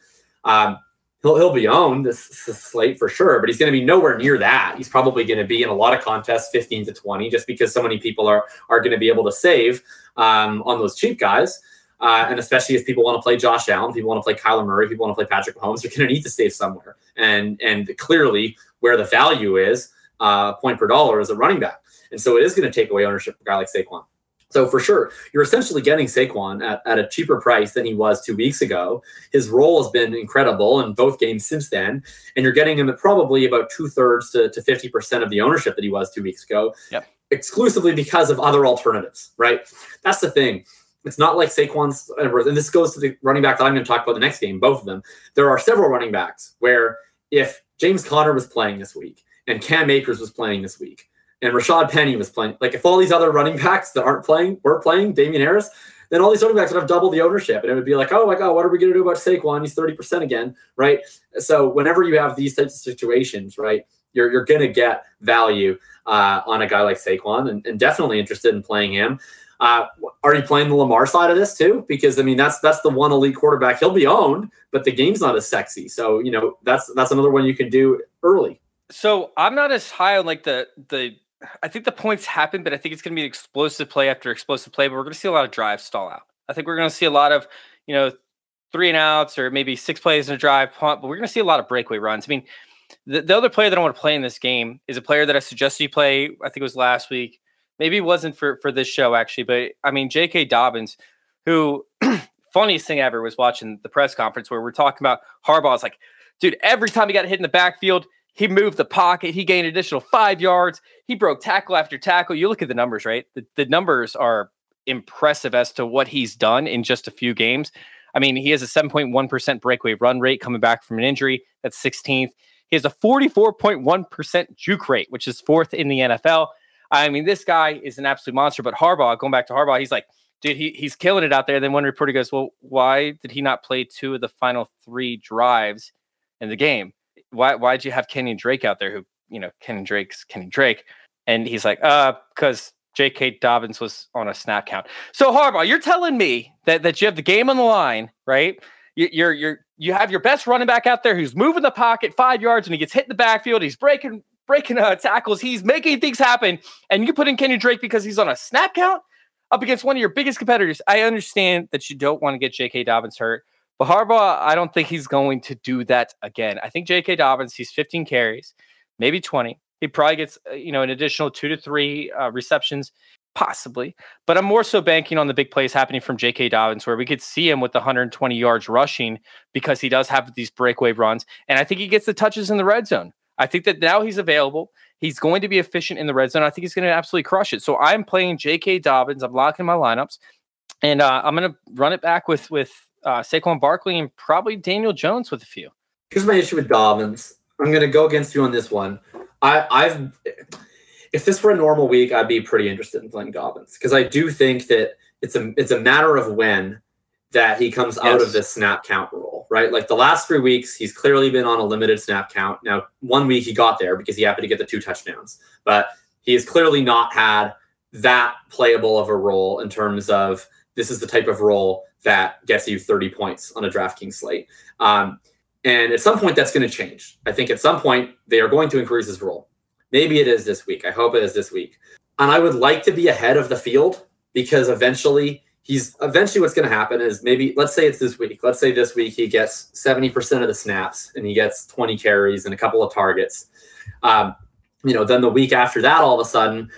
Um, he'll he'll be owned this, this slate for sure, but he's going to be nowhere near that. He's probably going to be in a lot of contests, 15 to 20, just because so many people are are going to be able to save um, on those cheap guys. Uh, and especially if people want to play Josh Allen, people want to play Kyler Murray, people want to play Patrick Mahomes, they're going to need to save somewhere. And and clearly, where the value is, uh, point per dollar is a running back. And so it is going to take away ownership for a guy like Saquon. So for sure, you're essentially getting Saquon at, at a cheaper price than he was two weeks ago. His role has been incredible in both games since then, and you're getting him at probably about two thirds to, to 50% of the ownership that he was two weeks ago, yep. exclusively because of other alternatives, right? That's the thing. It's not like Saquon's, and this goes to the running back that I'm going to talk about the next game, both of them. There are several running backs where if James Conner was playing this week and Cam Akers was playing this week, and Rashad Penny was playing. Like if all these other running backs that aren't playing were playing, Damien Harris, then all these running backs would have double the ownership. And it would be like, oh my God, what are we going to do about Saquon? He's 30% again, right? So whenever you have these types of situations, right, you're, you're going to get value uh, on a guy like Saquon and, and definitely interested in playing him. Uh, are you playing the Lamar side of this too? Because I mean, that's that's the one elite quarterback. He'll be owned, but the game's not as sexy. So you know, that's that's another one you can do early. So I'm not as high on like the the I think the points happen, but I think it's going to be explosive play after explosive play. But we're going to see a lot of drives stall out. I think we're going to see a lot of, you know, three and outs or maybe six plays in a drive punt, but we're going to see a lot of breakaway runs. I mean, the, the other player that I want to play in this game is a player that I suggested you play. I think it was last week. Maybe it wasn't for for this show actually, but I mean, J.K. Dobbins, who funniest thing ever was watching the press conference where we're talking about Harbaugh's like, dude, every time he got hit in the backfield, he moved the pocket. He gained additional five yards. He broke tackle after tackle. You look at the numbers, right? The, the numbers are impressive as to what he's done in just a few games. I mean, he has a 7.1% breakaway run rate coming back from an injury. That's 16th. He has a 44.1% juke rate, which is fourth in the NFL. I mean, this guy is an absolute monster. But Harbaugh, going back to Harbaugh, he's like, dude, he, he's killing it out there. Then one reporter goes, well, why did he not play two of the final three drives in the game? Why why'd you have Kenny Drake out there who, you know, Kenny Drake's Kenny Drake? And he's like, uh, because J.K. Dobbins was on a snap count. So Harbaugh, you're telling me that that you have the game on the line, right? You, you're you're you have your best running back out there who's moving the pocket five yards and he gets hit in the backfield. He's breaking breaking uh, tackles. He's making things happen, and you put in Kenny Drake because he's on a snap count up against one of your biggest competitors. I understand that you don't want to get J.K. Dobbins hurt. But Harbaugh, I don't think he's going to do that again. I think J.K. Dobbins, he's 15 carries, maybe 20. He probably gets, uh, you know, an additional two to three uh, receptions, possibly. But I'm more so banking on the big plays happening from J.K. Dobbins, where we could see him with 120 yards rushing because he does have these breakaway runs. And I think he gets the touches in the red zone. I think that now he's available. He's going to be efficient in the red zone. I think he's going to absolutely crush it. So I'm playing J.K. Dobbins. I'm locking my lineups, and uh, I'm going to run it back with with uh, Saquon Barkley and probably Daniel Jones with a few. Here's my issue with Dobbins. I'm going to go against you on this one. I, I've if this were a normal week, I'd be pretty interested in playing Dobbins because I do think that it's a it's a matter of when that he comes yes. out of this snap count rule, right? Like the last three weeks, he's clearly been on a limited snap count. Now, one week he got there because he happened to get the two touchdowns, but he has clearly not had that playable of a role in terms of this is the type of role that gets you 30 points on a DraftKings slate. Um, and at some point, that's going to change. I think at some point, they are going to increase his role. Maybe it is this week. I hope it is this week. And I would like to be ahead of the field because eventually, he's eventually what's going to happen is maybe, let's say it's this week. Let's say this week he gets 70% of the snaps and he gets 20 carries and a couple of targets. Um, you know, then the week after that, all of a sudden,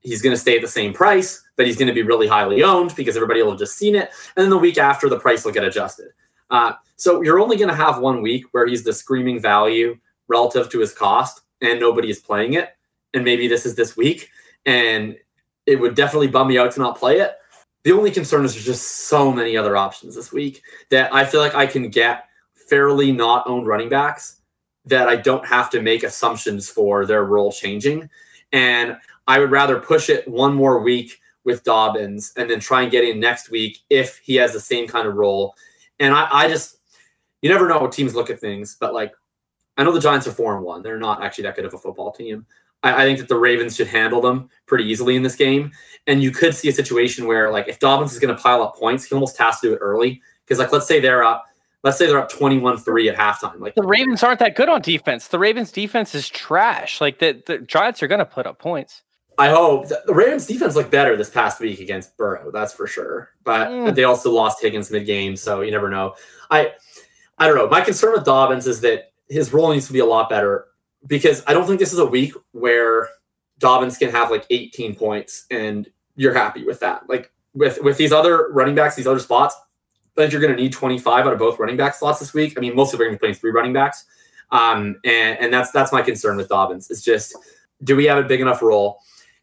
he's going to stay at the same price, but he's going to be really highly owned because everybody will have just seen it. And then the week after, the price will get adjusted. Uh, so you're only going to have one week where he's the screaming value relative to his cost, and nobody is playing it. And maybe this is this week, and it would definitely bum me out to not play it. The only concern is there's just so many other options this week that I feel like I can get fairly not owned running backs that I don't have to make assumptions for their role changing. And I would rather push it one more week with Dobbins and then try and get in next week if he has the same kind of role. And I, I just, you never know how teams look at things, but like, I know the Giants are four and one. They're not actually that good of a football team. I, I think that the Ravens should handle them pretty easily in this game. And you could see a situation where, like, if Dobbins is going to pile up points, he almost has to do it early. Because, like, let's say they're up let's say they're up 21-3 at halftime. Like the Ravens aren't that good on defense. The Ravens defense is trash. Like the, the Giants are gonna put up points. I hope the Rams defense looked better this past week against Burrow. That's for sure. But Mm. they also lost Higgins mid game, so you never know. I I don't know. My concern with Dobbins is that his role needs to be a lot better because I don't think this is a week where Dobbins can have like 18 points and you're happy with that. Like with with these other running backs, these other spots, I think you're going to need 25 out of both running back slots this week. I mean, most of them are going to be playing three running backs, um, and and that's that's my concern with Dobbins. It's just do we have a big enough role?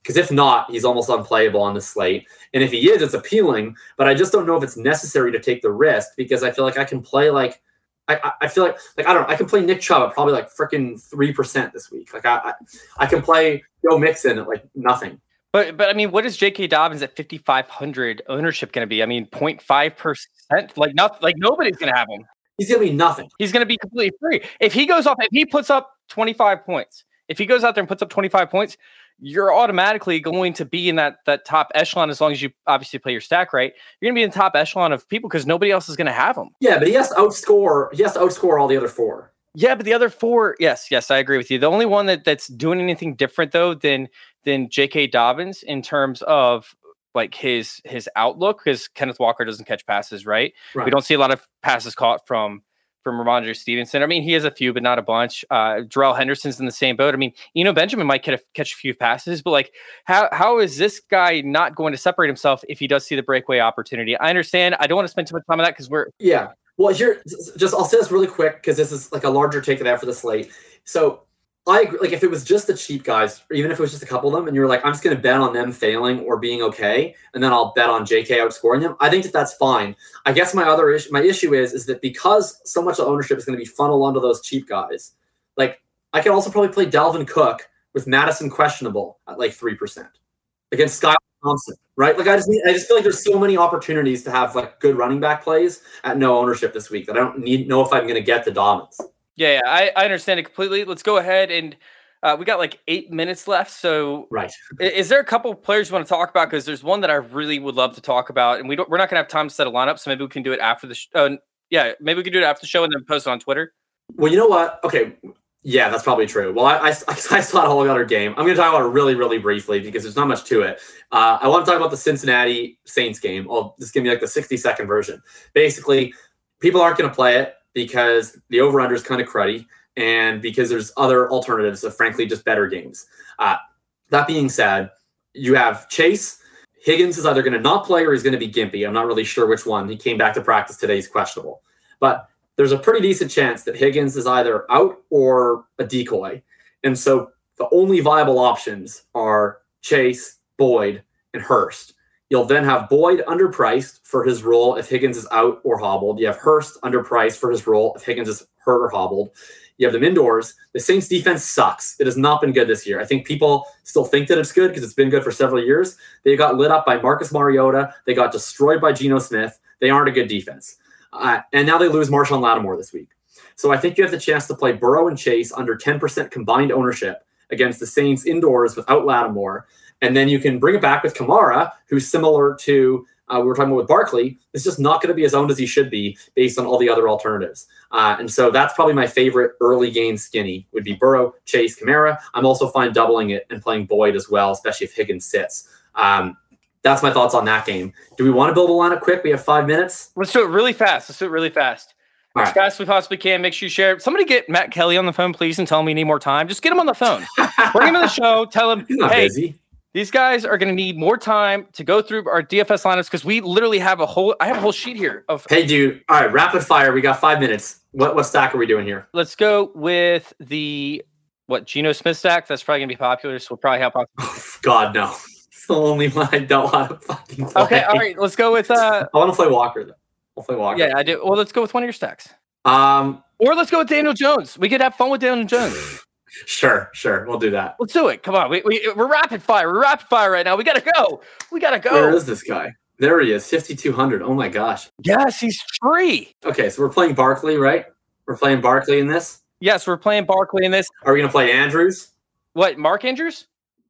Because if not, he's almost unplayable on the slate. And if he is, it's appealing, but I just don't know if it's necessary to take the risk because I feel like I can play like I, I- feel like like I don't know I can play Nick Chubb at probably like freaking three percent this week. Like I, I I can play Joe Mixon at like nothing. But but I mean, what is J.K. Dobbins at 5,500 ownership going to be? I mean, 0.5 percent. Like not like nobody's going to have him. He's gonna be nothing. He's going to be completely free. If he goes off, if he puts up 25 points, if he goes out there and puts up 25 points, you're automatically going to be in that that top echelon as long as you obviously play your stack right. You're going to be in the top echelon of people because nobody else is going to have them. Yeah, but he has to outscore. He has to outscore all the other four. Yeah, but the other four, yes, yes, I agree with you. The only one that that's doing anything different though than than J.K. Dobbins in terms of like his his outlook, because Kenneth Walker doesn't catch passes, right? Right. We don't see a lot of passes caught from from Rhamondre Stevenson. I mean, he has a few, but not a bunch. Uh, Darrell Henderson's in the same boat. I mean, you know, Benjamin might catch a, catch a few passes, but like, how how is this guy not going to separate himself if he does see the breakaway opportunity? I understand. I don't want to spend too much time on that because we're Yeah. Well, here, just I'll say this really quick because this is like a larger take of that for the slate. So I agree, like if it was just the cheap guys, or even if it was just a couple of them, and you're like, I'm just going to bet on them failing or being okay, and then I'll bet on JK outscoring them. I think that that's fine. I guess my other issue, my issue is, is that because so much of the ownership is going to be funneled onto those cheap guys, like I could also probably play Dalvin Cook with Mattison questionable at like three percent against Sky Thompson, right? Like I just I just feel like there's so many opportunities to have like good running back plays at no ownership this week that I don't need know if I'm going to get the Dobbins. Yeah, yeah, I, I understand it completely. Let's go ahead and uh, we got like eight minutes left. So, Right. i- is there a couple of players you want to talk about? Because there's one that I really would love to talk about, and we don't. We're not gonna have time to set a lineup, so maybe we can do it after the. Sh- uh, yeah, maybe we can do it after the show and then post it on Twitter. Well, you know what? Okay. Yeah, that's probably true. Well, I, I, I saw a whole other game. I'm going to talk about it really, really briefly because there's not much to it. Uh, I want to talk about the Cincinnati Saints game. I'll just give me like the 60 second version. Basically, people aren't going to play it because the over under is kind of cruddy and because there's other alternatives of frankly just better games. Uh, that being said, you have Chase. Higgins is either going to not play or he's going to be gimpy. I'm not really sure which one. He came back to practice today. He's questionable. But there's a pretty decent chance that Higgins is either out or a decoy. And so the only viable options are Chase, Boyd, and Hurst. You'll then have Boyd underpriced for his role if Higgins is out or hobbled. You have Hurst underpriced for his role if Higgins is hurt or hobbled. You have them indoors. The Saints defense sucks. It has not been good this year. I think people still think that it's good because it's been good for several years. They got lit up by Marcus Mariota. They got destroyed by Geno Smith. They aren't a good defense. Uh, and now they lose Marshon Lattimore this week. So I think you have the chance to play Burrow and Chase under 10% combined ownership against the Saints indoors without Lattimore. And then you can bring it back with Kamara, who's similar to uh, we were talking about with Barkley. It's just not going to be as owned as he should be based on all the other alternatives. Uh, and so that's probably my favorite early game skinny would be Burrow, Chase, Kamara. I'm also fine doubling it and playing Boyd as well, especially if Higgins sits. Um, that's my thoughts on that game. Do we want to build a lineup quick? We have five minutes. Let's do it really fast. Let's do it really fast. All As right. fast as we possibly can. Make sure you share. Somebody get Matt Kelley on the phone, please, and tell him we need more time. Just get him on the phone. Bring him in the show. Tell him, He's not hey, busy. These guys are going to need more time to go through our DFS lineups because we literally have a whole. I have a whole sheet here of. Hey, dude. All right, rapid fire. We got five minutes. What what stack are we doing here? Let's go with the what Geno Smith stack. That's probably going to be popular, so we'll probably help out. God no. It's the only one I don't want to fucking play. Okay, all right. Let's go with. uh I want to play Walker though. I'll play Walker. Yeah, I do. Well, let's go with one of your stacks, Um. or let's go with Daniel Jones. We could have fun with Daniel Jones. Sure. Sure. We'll do that. Let's do it. Come on, we, we we're rapid fire. We're rapid fire right now. We gotta go. We gotta go. Where is this guy? There he is. Fifty two hundred. Oh my gosh. Yes, he's free. Okay, so we're playing Barkley, right? We're playing Barkley in this. Yes, we're playing Barkley in this. Are we gonna play Andrews? What, Mark Andrews?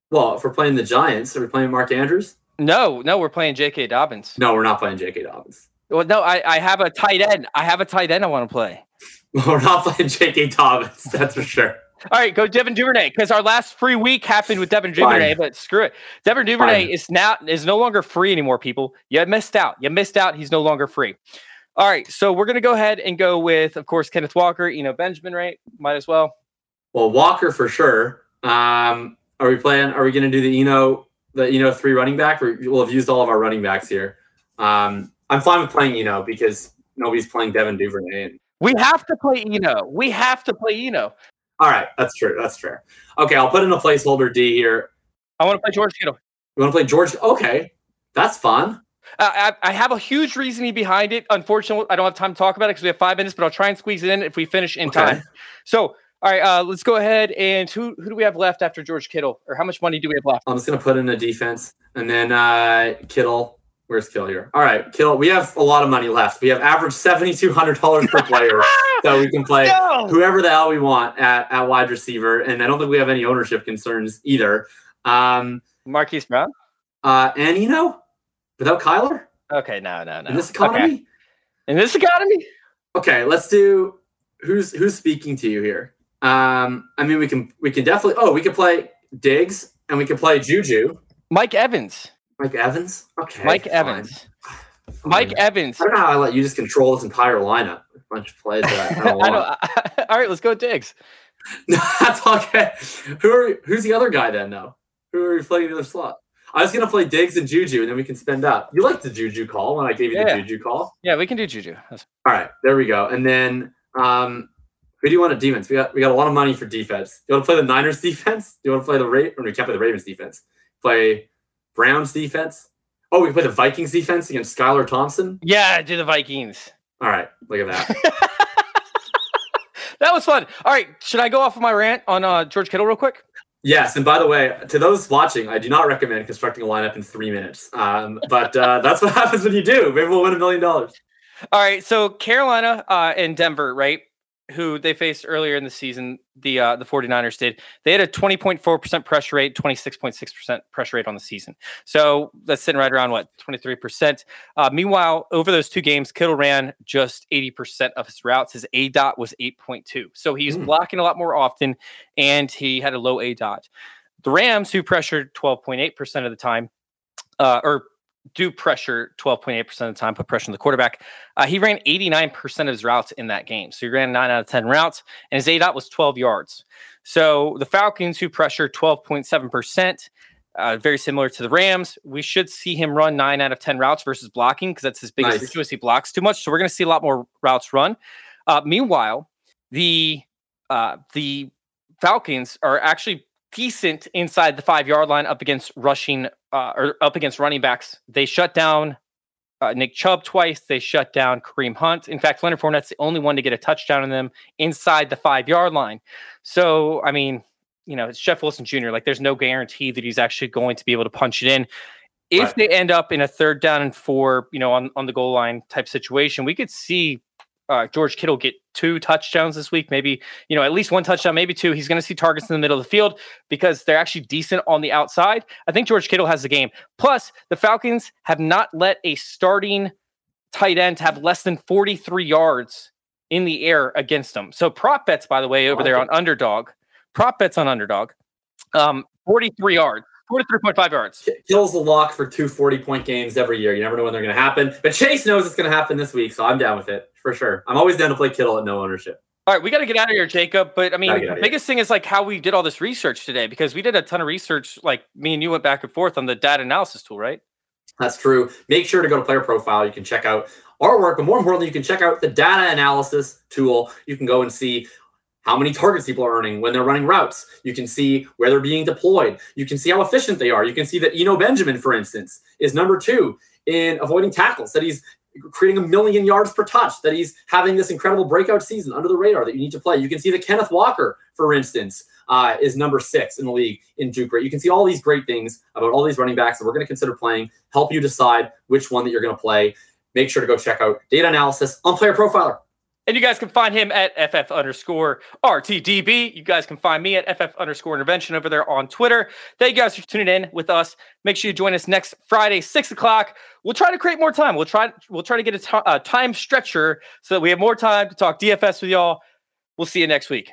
Well, if we're playing the Giants, are we playing Mark Andrews? No, no, we're playing J.K. Dobbins. No, we're not playing J.K. Dobbins. Well, no, I, I have a tight end. I have a tight end I want to play. We're not playing J.K. Dobbins. That's for sure. All right, go Devin Duvernay because our last free week happened with Devin Duvernay, Fine. but screw it. Devin Duvernay Fine. is now is no longer free anymore. People, you missed out. You missed out. He's no longer free. All right, so we're gonna go ahead and go with, of course, Kenneth Walker. You know Benjamin, right? Might as well. Well, Walker for sure. Um, are we playing? Are we going to do the Eno the Eno three running back? Or we'll have used all of our running backs here. Um, I'm fine with playing Eno because nobody's playing Devin Duvernay. We have to play Eno. We have to play Eno. All right, that's true. That's true. Okay, I'll put in a placeholder D here. I want to play George Kittle. You want to play George? Okay, that's fun. Uh, I, I have a huge reasoning behind it. Unfortunately, I don't have time to talk about it because we have five minutes, but I'll try and squeeze it in if we finish in Okay. time. So, all right, uh, let's go ahead and who who do we have left after George Kittle, or how much money do we have left? I'm just gonna put in a defense, and then uh, Kittle. Where's Kittle here? All right, Kittle. We have a lot of money left. We have average seventy two hundred dollars per player, so we can play No! whoever the hell we want at, at wide receiver, and I don't think we have any ownership concerns either. Um, Marquise Brown. uh, and you know, without Kyler Okay, no, no, no. in this economy, Okay. In this economy, okay. let's do who's who's speaking to you here. Um, I mean, we can we can definitely. Oh, we could play Diggs and we could play Juju. Mike Evans. Mike Evans. Okay, Mike Evans. fine. Mike Evans. I don't know how I let you just control this entire lineup. A bunch of plays that I I don't want. don't, all right, let's go with Diggs. No, that's okay. Who are who's the other guy then? No, who are you playing in the other slot? I was gonna play Diggs and Juju, and then we can spend up. You liked the Juju call when I gave you Yeah. the Juju call. Yeah, we can do Juju. That's- All right, there we go. And then um, who do you want at defense? We got we got a lot of money for defense. Do you want to play the Niners defense? Do you want to play the Ra- or we can't play the Ravens defense? Play Browns defense. Oh, we play the Vikings defense against Skylar Thompson. Yeah, do the Vikings. All right, look at that. that was fun. All right, should I go off of my rant on uh, George Kittle real quick? Yes, and by the way, to those watching, I do not recommend constructing a lineup in three minutes. Um, but uh, that's what happens when you do. Maybe we'll win a million dollars. All right, so Carolina uh, and Denver, right? Who they faced earlier in the season, the uh, the 49ers did. They had a 20.4% pressure rate, 26.6% pressure rate on the season. So that's sitting right around what 23%. Uh, meanwhile, over those two games, Kittle ran just 80% of his routes. His A dot was 8.2. So he's Hmm. blocking a lot more often, and he had a low A dot. The Rams, who pressured 12.8% of the time, uh, or do pressure 12.8% of the time, put pressure on the quarterback. Uh, he ran 89% of his routes in that game. So he ran nine out of 10 routes, and his A dot was 12 yards. So the Falcons, who pressure 12.7%, uh, very similar to the Rams, we should see him run nine out of 10 routes versus blocking because that's his biggest Nice. issue is he blocks too much. So we're going to see a lot more routes run. Uh, meanwhile, the uh, the Falcons are actually decent inside the five yard line up against rushing uh, or up against running backs. They shut down uh, Nick Chubb twice. They shut down Kareem Hunt. In fact, Leonard Fournette's the only one to get a touchdown in them inside the five yard line. So, I mean, you know, it's Jeff Wilson Jr. Like, there's no guarantee that he's actually going to be able to punch it in. If Right. they end up in a third down and four, you know, on, on the goal line type situation, we could see uh, George Kittle get two touchdowns this week, maybe, you know, at least one touchdown, maybe two. He's going to see targets in the middle of the field because they're actually decent on the outside. I think George Kittle has the game. Plus, the Falcons have not let a starting tight end have less than 43 yards in the air against them. So prop bets, by the way, over there on underdog, prop bets on underdog, um, 43 yards, 43.5 yards. Kill's the lock for two 40 point games every year. You never know when they're going to happen. But Chase knows it's going to happen this week, so I'm down with it for sure. I'm always down to play Kittle at no ownership. All right, we got to get out of here, Jacob. But I mean, the biggest thing is like how we did all this research today because we did a ton of research. Like me and you went back and forth on the data analysis tool, right? That's true. Make sure to go to player profile. You can check out our work, but more importantly, you can check out the data analysis tool. You can go and see how many targets people are earning when they're running routes. You can see where they're being deployed. You can see how efficient they are. You can see that Eno Benjamin, for instance, is number two in avoiding tackles, that he's creating a million yards per touch, that he's having this incredible breakout season under the radar that you need to play. You can see that Kenneth Walker, for instance, uh, is number six in the league in juke rate. You can see all these great things about all these running backs that we're going to consider playing, help you decide which one that you're going to play. Make sure to go check out data analysis on Player Profiler. And you guys can find him at FF underscore RTDB. You guys can find me at FF underscore intervention over there on Twitter. Thank you guys for tuning in with us. Make sure you join us next Friday, six o'clock. We'll try to create more time. We'll try we'll try to get a time stretcher so that we have more time to talk DFS with y'all. We'll see you next week.